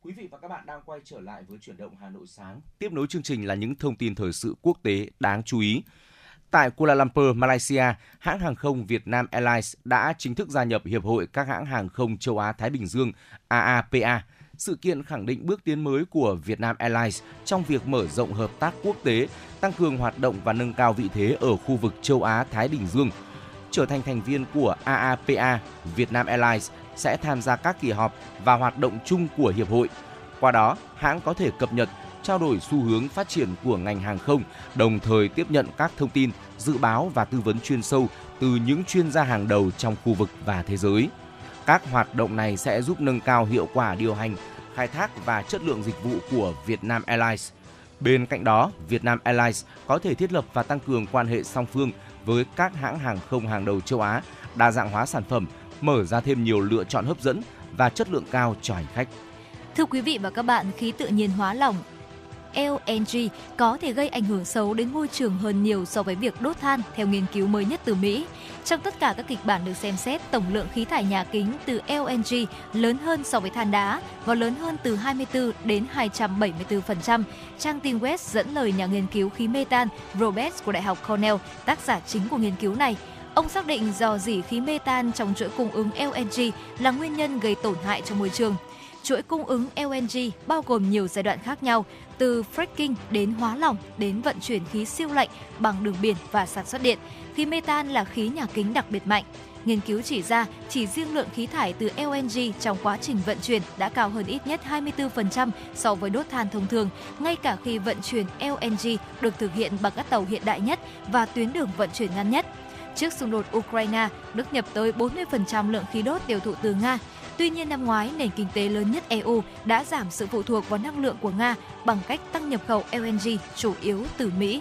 Quý vị và các bạn đang quay trở lại với chuyển động Hà Nội sáng. Tiếp nối chương trình là những thông tin thời sự quốc tế đáng chú ý. Tại Kuala Lumpur, Malaysia, hãng hàng không Việt Nam Airlines đã chính thức gia nhập Hiệp hội các hãng hàng không châu Á-Thái Bình Dương AAPA. Sự kiện khẳng định bước tiến mới của Việt Nam Airlines trong việc mở rộng hợp tác quốc tế, tăng cường hoạt động và nâng cao vị thế ở khu vực châu Á-Thái Bình Dương. Trở thành thành viên của AAPA, Việt Nam Airlines sẽ tham gia các kỳ họp và hoạt động chung của hiệp hội. Qua đó, hãng có thể cập nhật, trao đổi xu hướng phát triển của ngành hàng không, đồng thời tiếp nhận các thông tin, dự báo và tư vấn chuyên sâu từ những chuyên gia hàng đầu trong khu vực và thế giới. Các hoạt động này sẽ giúp nâng cao hiệu quả điều hành, khai thác và chất lượng dịch vụ của Vietnam Airlines. Bên cạnh đó, Vietnam Airlines có thể thiết lập và tăng cường quan hệ song phương với các hãng hàng không hàng đầu châu Á, đa dạng hóa sản phẩm, mở ra thêm nhiều lựa chọn hấp dẫn và chất lượng cao cho hành khách. Thưa quý vị và các bạn, khí tự nhiên hóa lỏng LNG có thể gây ảnh hưởng xấu đến môi trường hơn nhiều so với việc đốt than theo nghiên cứu mới nhất từ Mỹ. Trong tất cả các kịch bản được xem xét, tổng lượng khí thải nhà kính từ LNG lớn hơn so với than đá và lớn hơn từ 24 đến 274%. Trang tin West dẫn lời nhà nghiên cứu khí metan Roberts của Đại học Cornell, tác giả chính của nghiên cứu này. Ông xác định do dỉ khí metan trong chuỗi cung ứng LNG là nguyên nhân gây tổn hại cho môi trường chuỗi cung ứng LNG bao gồm nhiều giai đoạn khác nhau, từ fracking đến hóa lỏng đến vận chuyển khí siêu lạnh bằng đường biển và sản xuất điện. Khí metan là khí nhà kính đặc biệt mạnh. Nghiên cứu chỉ ra chỉ riêng lượng khí thải từ LNG trong quá trình vận chuyển đã cao hơn ít nhất 24% so với đốt than thông thường, ngay cả khi vận chuyển LNG được thực hiện bằng các tàu hiện đại nhất và tuyến đường vận chuyển ngắn nhất. Trước xung đột Ukraine, Đức nhập tới 40% lượng khí đốt tiêu thụ từ Nga. Tuy nhiên năm ngoái, nền kinh tế lớn nhất EU đã giảm sự phụ thuộc vào năng lượng của Nga bằng cách tăng nhập khẩu LNG chủ yếu từ Mỹ.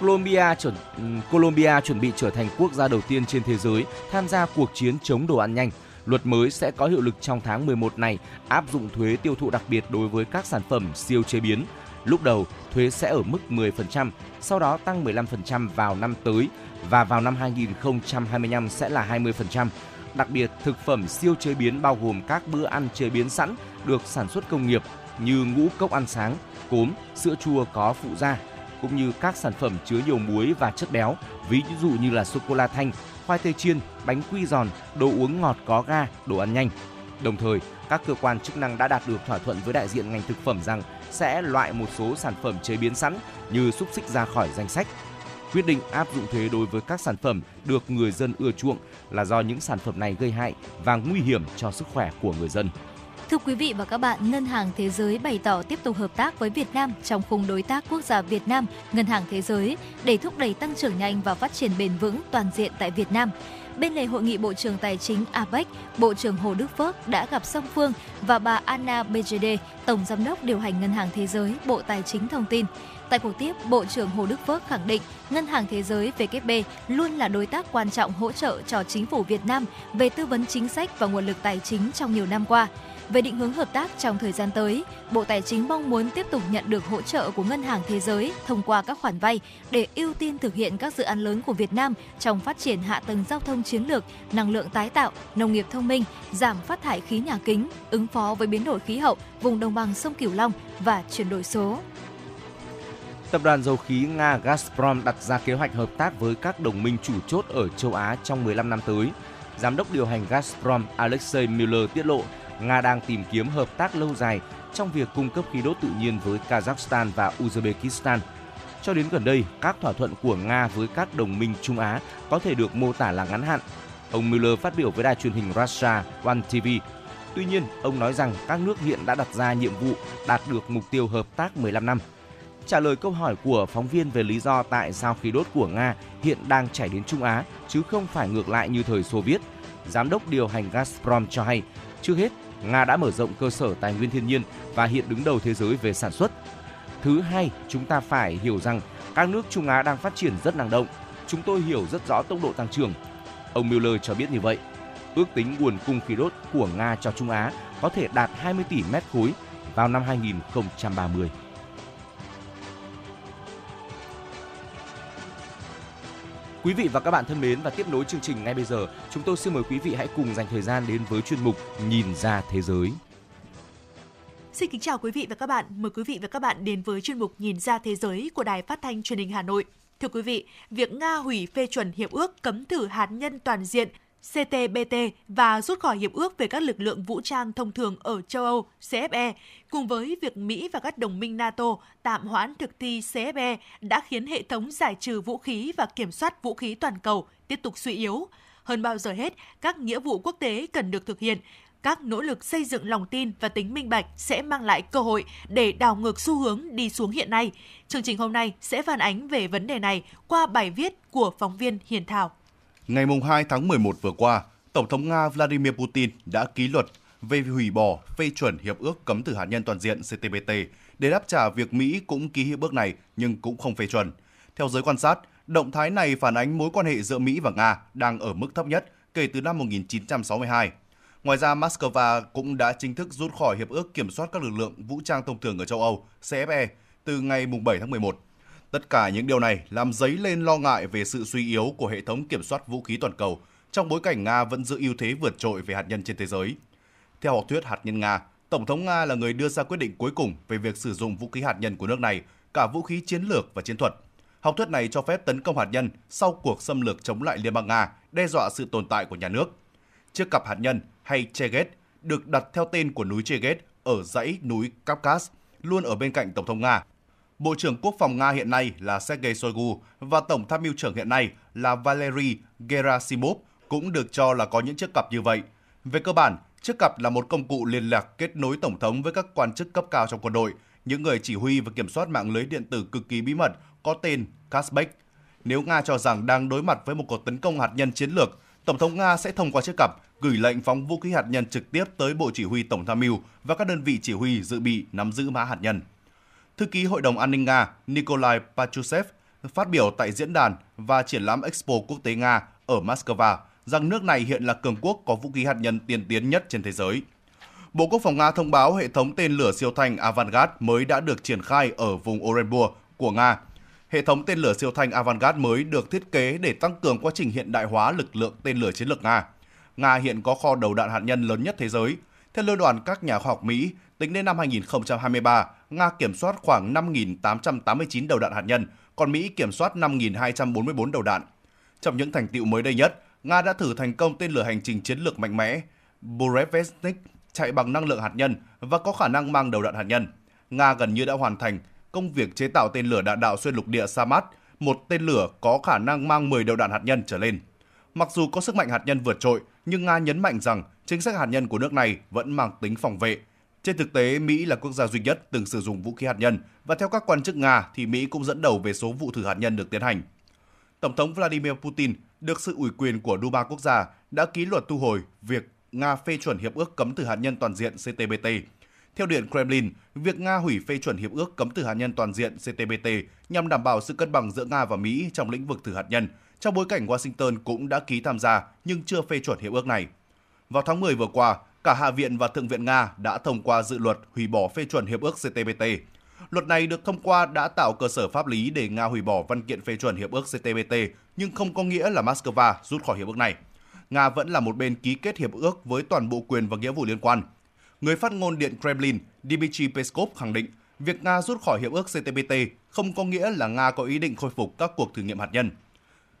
Colombia chuẩn ừ, Colombia chuẩn bị trở thành quốc gia đầu tiên trên thế giới tham gia cuộc chiến chống đồ ăn nhanh. Luật mới sẽ có hiệu lực trong tháng 11 này, áp dụng thuế tiêu thụ đặc biệt đối với các sản phẩm siêu chế biến. Lúc đầu, thuế sẽ ở mức 10%, sau đó tăng 15% vào năm tới và vào năm 2025 sẽ là 20%. Đặc biệt, thực phẩm siêu chế biến bao gồm các bữa ăn chế biến sẵn được sản xuất công nghiệp như ngũ cốc ăn sáng, cốm, sữa chua có phụ gia. cũng như các sản phẩm chứa nhiều muối và chất béo, ví dụ như là sô cô la thanh, khoai tây chiên, bánh quy giòn, đồ uống ngọt có ga, đồ ăn nhanh. Đồng thời, các cơ quan chức năng đã đạt được thỏa thuận với đại diện ngành thực phẩm rằng sẽ loại một số sản phẩm chế biến sẵn như xúc xích ra khỏi danh sách. Quyết định áp dụng thuế đối với các sản phẩm được người dân ưa chuộng là do những sản phẩm này gây hại và nguy hiểm cho sức khỏe của người dân. Thưa quý vị và các bạn, Ngân hàng Thế giới bày tỏ tiếp tục hợp tác với Việt Nam trong khung đối tác quốc gia Việt Nam, Ngân hàng Thế giới để thúc đẩy tăng trưởng nhanh và phát triển bền vững toàn diện tại Việt Nam. Bên lề hội nghị Bộ trưởng Tài chính APEC, Bộ trưởng Hồ Đức Phước đã gặp song phương và bà Anna Bejede, Tổng Giám đốc điều hành Ngân hàng Thế giới, Bộ Tài chính thông tin. Tại cuộc tiếp, Bộ trưởng Hồ Đức Phước khẳng định Ngân hàng Thế giới WB luôn là đối tác quan trọng hỗ trợ cho chính phủ Việt Nam về tư vấn chính sách và nguồn lực tài chính trong nhiều năm qua. Về định hướng hợp tác trong thời gian tới, Bộ Tài chính mong muốn tiếp tục nhận được hỗ trợ của Ngân hàng Thế giới thông qua các khoản vay để ưu tiên thực hiện các dự án lớn của Việt Nam trong phát triển hạ tầng giao thông chiến lược, năng lượng tái tạo, nông nghiệp thông minh, giảm phát thải khí nhà kính, ứng phó với biến đổi khí hậu vùng đồng bằng sông Cửu Long và chuyển đổi số. Tập đoàn dầu khí Nga Gazprom đặt ra kế hoạch hợp tác với các đồng minh chủ chốt ở châu Á trong 15 năm tới. Giám đốc điều hành Gazprom Alexei Miller tiết lộ Nga đang tìm kiếm hợp tác lâu dài trong việc cung cấp khí đốt tự nhiên với Kazakhstan và Uzbekistan. Cho đến gần đây, các thỏa thuận của Nga với các đồng minh Trung Á có thể được mô tả là ngắn hạn. Ông Miller phát biểu với đài truyền hình Russia One TV. Tuy nhiên, ông nói rằng các nước hiện đã đặt ra nhiệm vụ đạt được mục tiêu hợp tác 15 năm. Trả lời câu hỏi của phóng viên về lý do tại sao khí đốt của Nga hiện đang chảy đến Trung Á chứ không phải ngược lại như thời Xô Viết, giám đốc điều hành Gazprom cho hay, trước hết Nga đã mở rộng cơ sở tài nguyên thiên nhiên và hiện đứng đầu thế giới về sản xuất. Thứ hai, chúng ta phải hiểu rằng các nước Trung Á đang phát triển rất năng động. Chúng tôi hiểu rất rõ tốc độ tăng trưởng. Ông Mueller cho biết như vậy. Ước tính nguồn cung khí đốt của Nga cho Trung Á có thể đạt 20 tỷ mét khối vào năm 2030. Quý vị và các bạn thân mến và tiếp nối chương trình ngay bây giờ, chúng tôi xin mời quý vị hãy cùng dành thời gian đến với chuyên mục Nhìn ra thế giới. Xin kính chào quý vị và các bạn. Mời quý vị và các bạn đến với chuyên mục Nhìn ra thế giới của Đài Phát thanh Truyền hình Hà Nội. Thưa quý vị, việc Nga hủy phê chuẩn hiệp ước cấm thử hạt nhân toàn diện CTBT và rút khỏi hiệp ước về các lực lượng vũ trang thông thường ở châu Âu CFE, cùng với việc Mỹ và các đồng minh NATO tạm hoãn thực thi CFE đã khiến hệ thống giải trừ vũ khí và kiểm soát vũ khí toàn cầu tiếp tục suy yếu. Hơn bao giờ hết, các nghĩa vụ quốc tế cần được thực hiện, các nỗ lực xây dựng lòng tin và tính minh bạch sẽ mang lại cơ hội để đảo ngược xu hướng đi xuống hiện nay. Chương trình hôm nay sẽ phản ánh về vấn đề này qua bài viết của phóng viên Hiền Thảo. Ngày 2 tháng 11 vừa qua, Tổng thống Nga Vladimir Putin đã ký luật về hủy bỏ phê chuẩn hiệp ước cấm thử hạt nhân toàn diện CTBT để đáp trả việc Mỹ cũng ký hiệp ước này nhưng cũng không phê chuẩn. Theo giới quan sát, động thái này phản ánh mối quan hệ giữa Mỹ và Nga đang ở mức thấp nhất kể từ năm 1962. Ngoài ra, Moscow cũng đã chính thức rút khỏi hiệp ước kiểm soát các lực lượng vũ trang thông thường ở châu Âu CFE từ ngày 7 tháng 11. Tất cả những điều này làm dấy lên lo ngại về sự suy yếu của hệ thống kiểm soát vũ khí toàn cầu trong bối cảnh Nga vẫn giữ ưu thế vượt trội về hạt nhân trên thế giới. Theo học thuyết hạt nhân Nga, Tổng thống Nga là người đưa ra quyết định cuối cùng về việc sử dụng vũ khí hạt nhân của nước này, cả vũ khí chiến lược và chiến thuật. Học thuyết này cho phép tấn công hạt nhân sau cuộc xâm lược chống lại Liên bang Nga, đe dọa sự tồn tại của nhà nước. Chiếc cặp hạt nhân hay Cheget được đặt theo tên của núi Cheget ở dãy núi Caucasus, luôn ở bên cạnh Tổng thống Nga Bộ trưởng Quốc phòng Nga hiện nay là Sergei Shoigu và Tổng tham mưu trưởng hiện nay là Valery Gerasimov cũng được cho là có những chiếc cặp như vậy. Về cơ bản, chiếc cặp là một công cụ liên lạc kết nối Tổng thống với các quan chức cấp cao trong quân đội, những người chỉ huy và kiểm soát mạng lưới điện tử cực kỳ bí mật có tên Kasbek. Nếu Nga cho rằng đang đối mặt với một cuộc tấn công hạt nhân chiến lược, Tổng thống Nga sẽ thông qua chiếc cặp gửi lệnh phóng vũ khí hạt nhân trực tiếp tới Bộ Chỉ huy Tổng tham mưu và các đơn vị chỉ huy dự bị nắm giữ mã hạt nhân. Thư ký Hội đồng An ninh Nga Nikolai Pachusev phát biểu tại diễn đàn và triển lãm Expo quốc tế Nga ở Moscow rằng nước này hiện là cường quốc có vũ khí hạt nhân tiên tiến nhất trên thế giới. Bộ Quốc phòng Nga thông báo hệ thống tên lửa siêu thanh Avangard mới đã được triển khai ở vùng Orenburg của Nga. Hệ thống tên lửa siêu thanh Avangard mới được thiết kế để tăng cường quá trình hiện đại hóa lực lượng tên lửa chiến lược Nga. Nga hiện có kho đầu đạn hạt nhân lớn nhất thế giới. Theo lưu đoàn các nhà khoa học Mỹ, tính đến năm 2023, Nga kiểm soát khoảng 5.889 đầu đạn hạt nhân, còn Mỹ kiểm soát 5.244 đầu đạn. Trong những thành tiệu mới đây nhất, Nga đã thử thành công tên lửa hành trình chiến lược mạnh mẽ Burevestnik chạy bằng năng lượng hạt nhân và có khả năng mang đầu đạn hạt nhân. Nga gần như đã hoàn thành công việc chế tạo tên lửa đạn đạo xuyên lục địa Samad, một tên lửa có khả năng mang 10 đầu đạn hạt nhân trở lên. Mặc dù có sức mạnh hạt nhân vượt trội, nhưng Nga nhấn mạnh rằng chính sách hạt nhân của nước này vẫn mang tính phòng vệ. Trên thực tế, Mỹ là quốc gia duy nhất từng sử dụng vũ khí hạt nhân và theo các quan chức Nga thì Mỹ cũng dẫn đầu về số vụ thử hạt nhân được tiến hành. Tổng thống Vladimir Putin được sự ủy quyền của Duma quốc gia đã ký luật thu hồi việc Nga phê chuẩn hiệp ước cấm thử hạt nhân toàn diện CTBT. Theo Điện Kremlin, việc Nga hủy phê chuẩn hiệp ước cấm thử hạt nhân toàn diện CTBT nhằm đảm bảo sự cân bằng giữa Nga và Mỹ trong lĩnh vực thử hạt nhân, trong bối cảnh Washington cũng đã ký tham gia nhưng chưa phê chuẩn hiệp ước này. Vào tháng 10 vừa qua, cả Hạ viện và Thượng viện Nga đã thông qua dự luật hủy bỏ phê chuẩn hiệp ước CTBT. Luật này được thông qua đã tạo cơ sở pháp lý để Nga hủy bỏ văn kiện phê chuẩn hiệp ước CTBT, nhưng không có nghĩa là Moscow rút khỏi hiệp ước này. Nga vẫn là một bên ký kết hiệp ước với toàn bộ quyền và nghĩa vụ liên quan. Người phát ngôn Điện Kremlin Dmitry Peskov khẳng định việc Nga rút khỏi hiệp ước CTBT không có nghĩa là Nga có ý định khôi phục các cuộc thử nghiệm hạt nhân.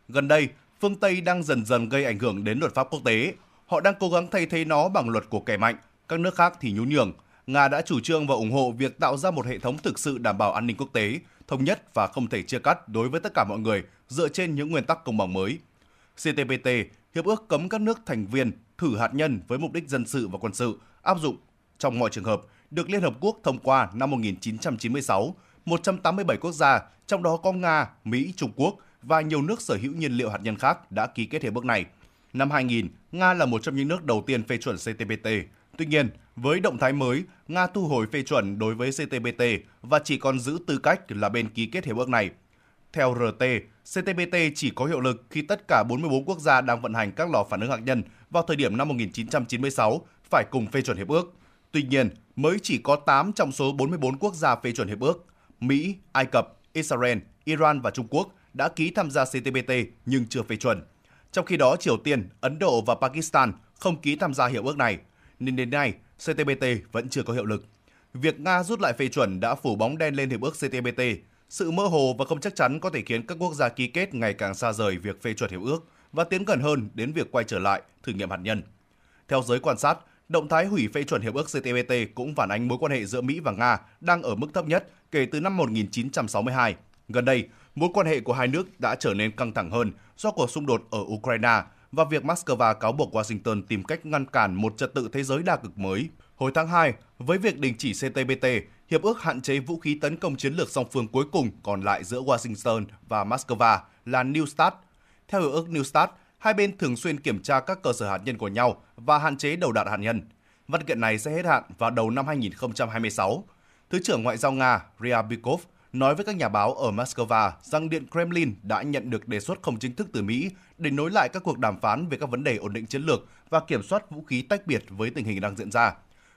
Gần đây, phương Tây đang dần dần gây ảnh hưởng đến luật pháp quốc tế. Họ đang cố gắng thay thế nó bằng luật của kẻ mạnh, các nước khác thì nhún nhường. Nga đã chủ trương và ủng hộ việc tạo ra một hệ thống thực sự đảm bảo an ninh quốc tế, thống nhất và không thể chia cắt đối với tất cả mọi người dựa trên những nguyên tắc công bằng mới. CTBT, hiệp ước cấm các nước thành viên thử hạt nhân với mục đích dân sự và quân sự áp dụng trong mọi trường hợp, được Liên Hợp Quốc thông qua năm 1996, 187 quốc gia, trong đó có Nga, Mỹ, Trung Quốc và nhiều nước sở hữu nhiên liệu hạt nhân khác đã ký kết hiệp ước này. Năm 2000, Nga là một trong những nước đầu tiên phê chuẩn CTBT. Tuy nhiên, với động thái mới, Nga thu hồi phê chuẩn đối với CTBT và chỉ còn giữ tư cách là bên ký kết hiệp ước này. Theo RT, CTBT chỉ có hiệu lực khi tất cả 44 quốc gia đang vận hành các lò phản ứng hạt nhân vào thời điểm năm 1996 phải cùng phê chuẩn hiệp ước. Tuy nhiên, mới chỉ có 8 trong số 44 quốc gia phê chuẩn hiệp ước. Mỹ, Ai Cập, Israel, Iran và Trung Quốc đã ký tham gia CTBT nhưng chưa phê chuẩn. Trong khi đó, Triều Tiên, Ấn Độ và Pakistan không ký tham gia hiệp ước này, nên đến nay CTBT vẫn chưa có hiệu lực. Việc Nga rút lại phê chuẩn đã phủ bóng đen lên hiệp ước CTBT. Sự mơ hồ và không chắc chắn có thể khiến các quốc gia ký kết ngày càng xa rời việc phê chuẩn hiệp ước và tiến gần hơn đến việc quay trở lại thử nghiệm hạt nhân. Theo giới quan sát, động thái hủy phê chuẩn hiệp ước CTBT cũng phản ánh mối quan hệ giữa Mỹ và Nga đang ở mức thấp nhất kể từ năm 1962. Gần đây, mối quan hệ của hai nước đã trở nên căng thẳng hơn do cuộc xung đột ở Ukraine và việc Moscow cáo buộc Washington tìm cách ngăn cản một trật tự thế giới đa cực mới. Hồi tháng 2, với việc đình chỉ CTBT, hiệp ước hạn chế vũ khí tấn công chiến lược song phương cuối cùng còn lại giữa Washington và Moscow là New START. Theo hiệp ước New START, hai bên thường xuyên kiểm tra các cơ sở hạt nhân của nhau và hạn chế đầu đạn hạt nhân. Văn kiện này sẽ hết hạn vào đầu năm 2026. Thứ trưởng Ngoại giao Nga Ryabikov nói với các nhà báo ở Moscow rằng Điện Kremlin đã nhận được đề xuất không chính thức từ Mỹ để nối lại các cuộc đàm phán về các vấn đề ổn định chiến lược và kiểm soát vũ khí tách biệt với tình hình đang diễn ra.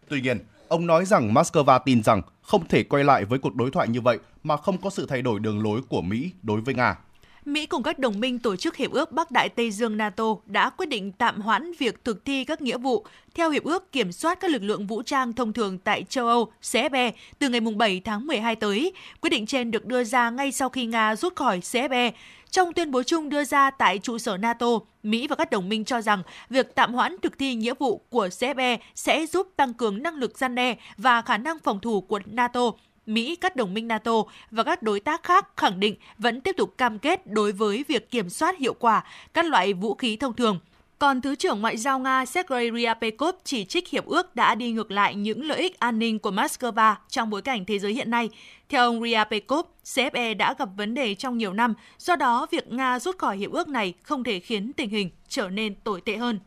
Tuy nhiên, ông nói rằng Moscow tin rằng không thể quay lại với cuộc đối thoại như vậy mà không có sự thay đổi đường lối của Mỹ đối với Nga. Mỹ cùng các đồng minh tổ chức Hiệp ước Bắc Đại Tây Dương NATO đã quyết định tạm hoãn việc thực thi các nghĩa vụ theo Hiệp ước kiểm soát các lực lượng vũ trang thông thường tại châu Âu CFE từ ngày 7 tháng 12 tới. Quyết định trên được đưa ra ngay sau khi Nga rút khỏi CFE. Trong tuyên bố chung đưa ra tại trụ sở NATO, Mỹ và các đồng minh cho rằng việc tạm hoãn thực thi nghĩa vụ của CFE sẽ giúp tăng cường năng lực gian đe và khả năng phòng thủ của NATO Mỹ, các đồng minh NATO và các đối tác khác khẳng định vẫn tiếp tục cam kết đối với việc kiểm soát hiệu quả các loại vũ khí thông thường. Còn Thứ trưởng Ngoại giao Nga Sergei Ryabkov chỉ trích hiệp ước đã đi ngược lại những lợi ích an ninh của Moscow trong bối cảnh thế giới hiện nay. Theo ông Ryabkov, CFE đã gặp vấn đề trong nhiều năm, do đó việc Nga rút khỏi hiệp ước này không thể khiến tình hình trở nên tồi tệ hơn.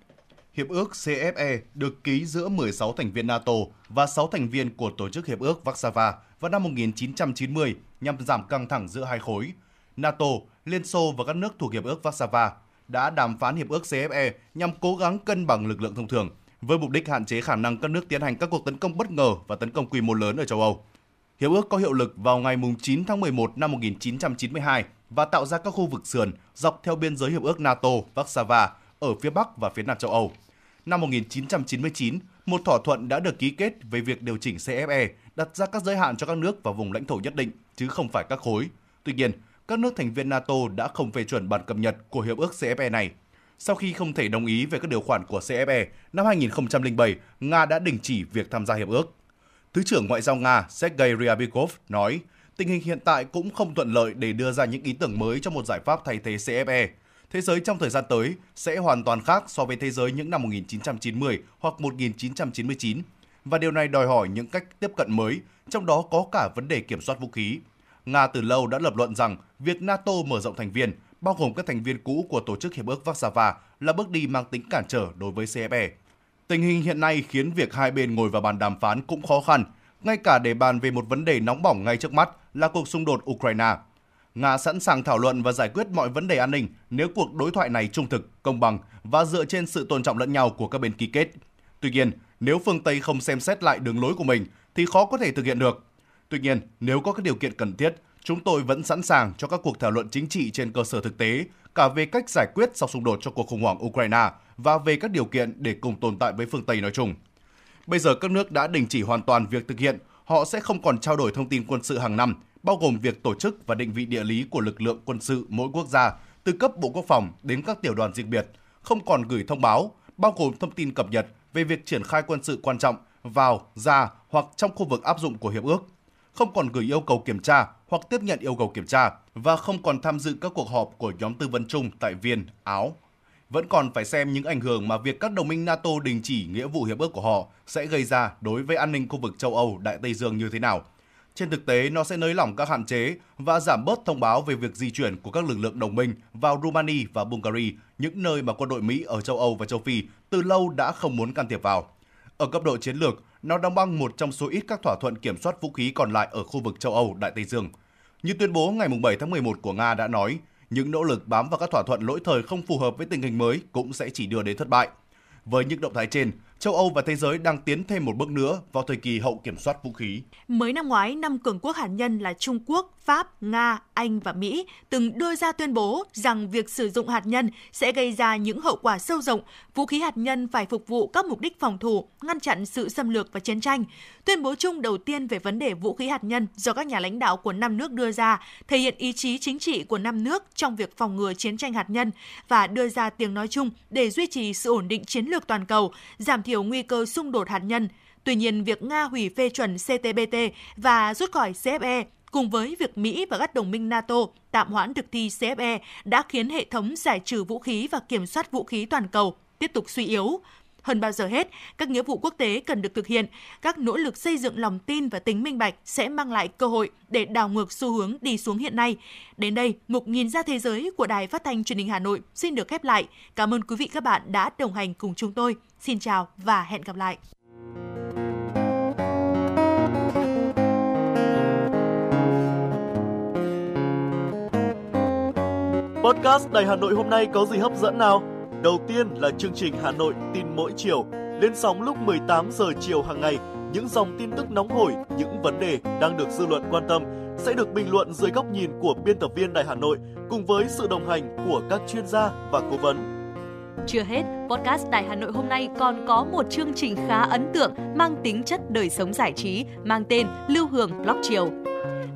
Hiệp ước CFE được ký giữa 16 thành viên NATO và 6 thành viên của Tổ chức Hiệp ước Warsaw vào năm 1990 nhằm giảm căng thẳng giữa hai khối. NATO, Liên Xô và các nước thuộc Hiệp ước Warsaw đã đàm phán Hiệp ước CFE nhằm cố gắng cân bằng lực lượng thông thường, với mục đích hạn chế khả năng các nước tiến hành các cuộc tấn công bất ngờ và tấn công quy mô lớn ở châu Âu. Hiệp ước có hiệu lực vào ngày 9 tháng 11 năm 1992 và tạo ra các khu vực sườn dọc theo biên giới Hiệp ước NATO Warsaw ở phía Bắc và phía Nam châu Âu. Năm 1999, một thỏa thuận đã được ký kết về việc điều chỉnh CFE, đặt ra các giới hạn cho các nước và vùng lãnh thổ nhất định, chứ không phải các khối. Tuy nhiên, các nước thành viên NATO đã không phê chuẩn bản cập nhật của hiệp ước CFE này. Sau khi không thể đồng ý về các điều khoản của CFE, năm 2007, Nga đã đình chỉ việc tham gia hiệp ước. Thứ trưởng Ngoại giao Nga Sergei Ryabikov nói, tình hình hiện tại cũng không thuận lợi để đưa ra những ý tưởng mới cho một giải pháp thay thế CFE. Thế giới trong thời gian tới sẽ hoàn toàn khác so với thế giới những năm 1990 hoặc 1999 và điều này đòi hỏi những cách tiếp cận mới, trong đó có cả vấn đề kiểm soát vũ khí. Nga từ lâu đã lập luận rằng việc NATO mở rộng thành viên, bao gồm các thành viên cũ của Tổ chức Hiệp ước Warsaw là bước đi mang tính cản trở đối với CFE. Tình hình hiện nay khiến việc hai bên ngồi vào bàn đàm phán cũng khó khăn, ngay cả để bàn về một vấn đề nóng bỏng ngay trước mắt là cuộc xung đột Ukraine. Nga sẵn sàng thảo luận và giải quyết mọi vấn đề an ninh nếu cuộc đối thoại này trung thực, công bằng và dựa trên sự tôn trọng lẫn nhau của các bên ký kết. Tuy nhiên, nếu phương Tây không xem xét lại đường lối của mình thì khó có thể thực hiện được. Tuy nhiên, nếu có các điều kiện cần thiết, chúng tôi vẫn sẵn sàng cho các cuộc thảo luận chính trị trên cơ sở thực tế, cả về cách giải quyết sau xung đột cho cuộc khủng hoảng Ukraine và về các điều kiện để cùng tồn tại với phương Tây nói chung. Bây giờ các nước đã đình chỉ hoàn toàn việc thực hiện, họ sẽ không còn trao đổi thông tin quân sự hàng năm, bao gồm việc tổ chức và định vị địa lý của lực lượng quân sự mỗi quốc gia, từ cấp Bộ Quốc phòng đến các tiểu đoàn riêng biệt, không còn gửi thông báo, bao gồm thông tin cập nhật về việc triển khai quân sự quan trọng vào, ra hoặc trong khu vực áp dụng của hiệp ước, không còn gửi yêu cầu kiểm tra hoặc tiếp nhận yêu cầu kiểm tra và không còn tham dự các cuộc họp của nhóm tư vấn chung tại Viên, Áo. Vẫn còn phải xem những ảnh hưởng mà việc các đồng minh NATO đình chỉ nghĩa vụ hiệp ước của họ sẽ gây ra đối với an ninh khu vực châu Âu, Đại Tây Dương như thế nào. Trên thực tế, nó sẽ nới lỏng các hạn chế và giảm bớt thông báo về việc di chuyển của các lực lượng đồng minh vào Romania và Bulgaria, những nơi mà quân đội Mỹ ở châu Âu và châu Phi từ lâu đã không muốn can thiệp vào. Ở cấp độ chiến lược, nó đóng băng một trong số ít các thỏa thuận kiểm soát vũ khí còn lại ở khu vực châu Âu, Đại Tây Dương. Như tuyên bố ngày 7 tháng 11 của Nga đã nói, những nỗ lực bám vào các thỏa thuận lỗi thời không phù hợp với tình hình mới cũng sẽ chỉ đưa đến thất bại. Với những động thái trên, châu Âu và thế giới đang tiến thêm một bước nữa vào thời kỳ hậu kiểm soát vũ khí. Mới năm ngoái, năm cường quốc hạt nhân là Trung Quốc, Pháp, Nga, Anh và Mỹ từng đưa ra tuyên bố rằng việc sử dụng hạt nhân sẽ gây ra những hậu quả sâu rộng. Vũ khí hạt nhân phải phục vụ các mục đích phòng thủ, ngăn chặn sự xâm lược và chiến tranh. Tuyên bố chung đầu tiên về vấn đề vũ khí hạt nhân do các nhà lãnh đạo của năm nước đưa ra thể hiện ý chí chính trị của năm nước trong việc phòng ngừa chiến tranh hạt nhân và đưa ra tiếng nói chung để duy trì sự ổn định chiến lược toàn cầu, giảm thiểu nguy cơ xung đột hạt nhân. Tuy nhiên, việc Nga hủy phê chuẩn CTBT và rút khỏi CFE cùng với việc Mỹ và các đồng minh NATO tạm hoãn thực thi CFE đã khiến hệ thống giải trừ vũ khí và kiểm soát vũ khí toàn cầu tiếp tục suy yếu. Hơn bao giờ hết, các nghĩa vụ quốc tế cần được thực hiện, các nỗ lực xây dựng lòng tin và tính minh bạch sẽ mang lại cơ hội để đảo ngược xu hướng đi xuống hiện nay. Đến đây, mục nhìn ra thế giới của Đài Phát thanh Truyền hình Hà Nội xin được khép lại. Cảm ơn quý vị các bạn đã đồng hành cùng chúng tôi. Xin chào và hẹn gặp lại. Podcast Đài Hà Nội hôm nay có gì hấp dẫn nào? Đầu tiên là chương trình Hà Nội tin mỗi chiều, lên sóng lúc 18 giờ chiều hàng ngày. Những dòng tin tức nóng hổi, những vấn đề đang được dư luận quan tâm sẽ được bình luận dưới góc nhìn của biên tập viên Đài Hà Nội cùng với sự đồng hành của các chuyên gia và cố vấn. Chưa hết, podcast Đài Hà Nội hôm nay còn có một chương trình khá ấn tượng mang tính chất đời sống giải trí mang tên Lưu Hương Blog Chiều.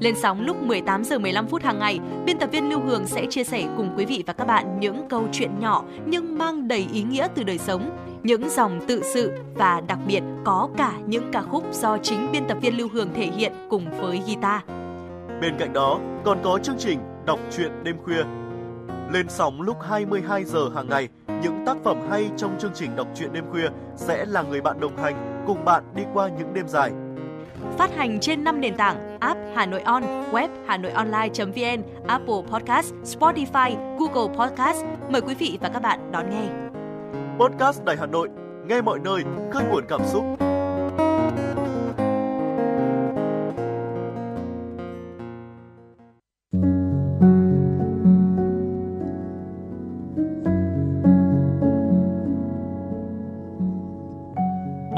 Lên sóng lúc 18 giờ 15 phút hàng ngày, biên tập viên Lưu Hương sẽ chia sẻ cùng quý vị và các bạn những câu chuyện nhỏ nhưng mang đầy ý nghĩa từ đời sống, những dòng tự sự và đặc biệt có cả những ca khúc do chính biên tập viên Lưu Hương thể hiện cùng với guitar. Bên cạnh đó, còn có chương trình Đọc truyện đêm khuya. Lên sóng lúc 22 giờ hàng ngày, những tác phẩm hay trong chương trình Đọc truyện đêm khuya sẽ là người bạn đồng hành cùng bạn đi qua những đêm dài phát hành trên 5 nền tảng app Hà Nội On, web Hà Nội Online.vn, Apple Podcast, Spotify, Google Podcast. Mời quý vị và các bạn đón nghe. Podcast Đài Hà Nội, nghe mọi nơi, khơi nguồn cảm xúc.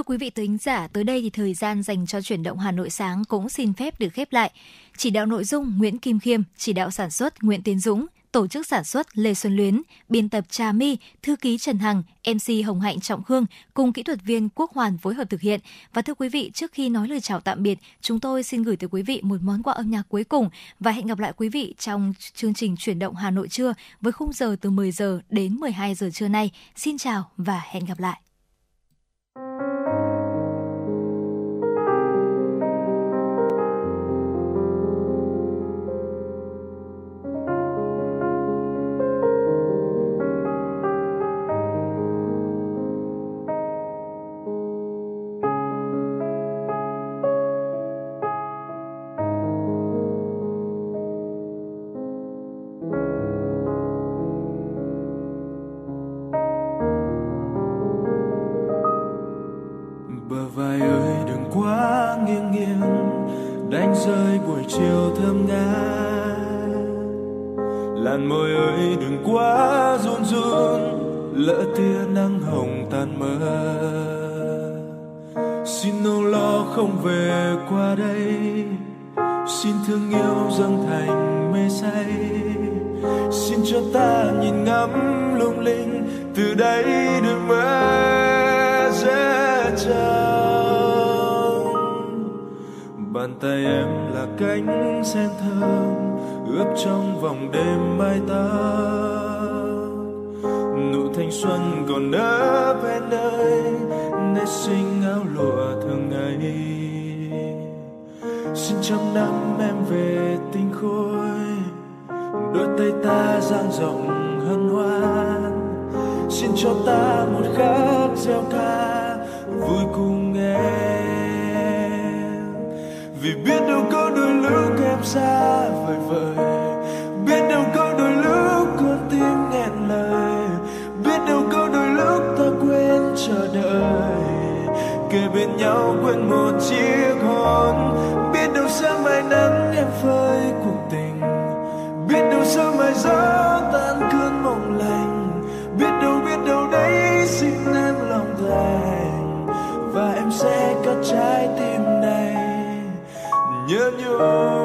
Thưa quý vị thính giả, tới đây thì thời gian dành cho chuyển động Hà Nội sáng cũng xin phép được khép lại. Chỉ đạo nội dung Nguyễn Kim Khiêm, chỉ đạo sản xuất Nguyễn Tiến Dũng, tổ chức sản xuất Lê Xuân Luyến, biên tập Trà My, thư ký Trần Hằng, MC Hồng Hạnh Trọng Khương cùng kỹ thuật viên Quốc Hoàn phối hợp thực hiện. Và thưa quý vị, trước khi nói lời chào tạm biệt, chúng tôi xin gửi tới quý vị một món quà âm nhạc cuối cùng và hẹn gặp lại quý vị trong chương trình chuyển động Hà Nội trưa với khung giờ từ 10 giờ đến 12 giờ trưa nay. Xin chào và hẹn gặp lại. Rơi buổi chiều thơm ngát. Làn môi ơi, đừng quá run run, lỡ tia nắng hồng tan mơ xin âu lo không về qua đây, xin thương yêu dâng thành mê say. Xin cho ta nhìn ngắm lung linh, từ đây đừng mơ tay em là cánh sen thơm ướp trong vòng đêm mai ta nụ thanh xuân còn nở bên nơi, nét xinh áo lụa thường ngày. Xin trăm năm em về tinh khôi, đôi tay ta dang rộng hân hoan. Xin cho ta một khắc gieo ca vì biết đâu có đôi lúc em xa vời vời. Biết đâu có đôi lúc con tim nghẹn lời. Biết đâu có đôi lúc ta quên chờ đợi. Kề bên nhau quên một chiếc Oh.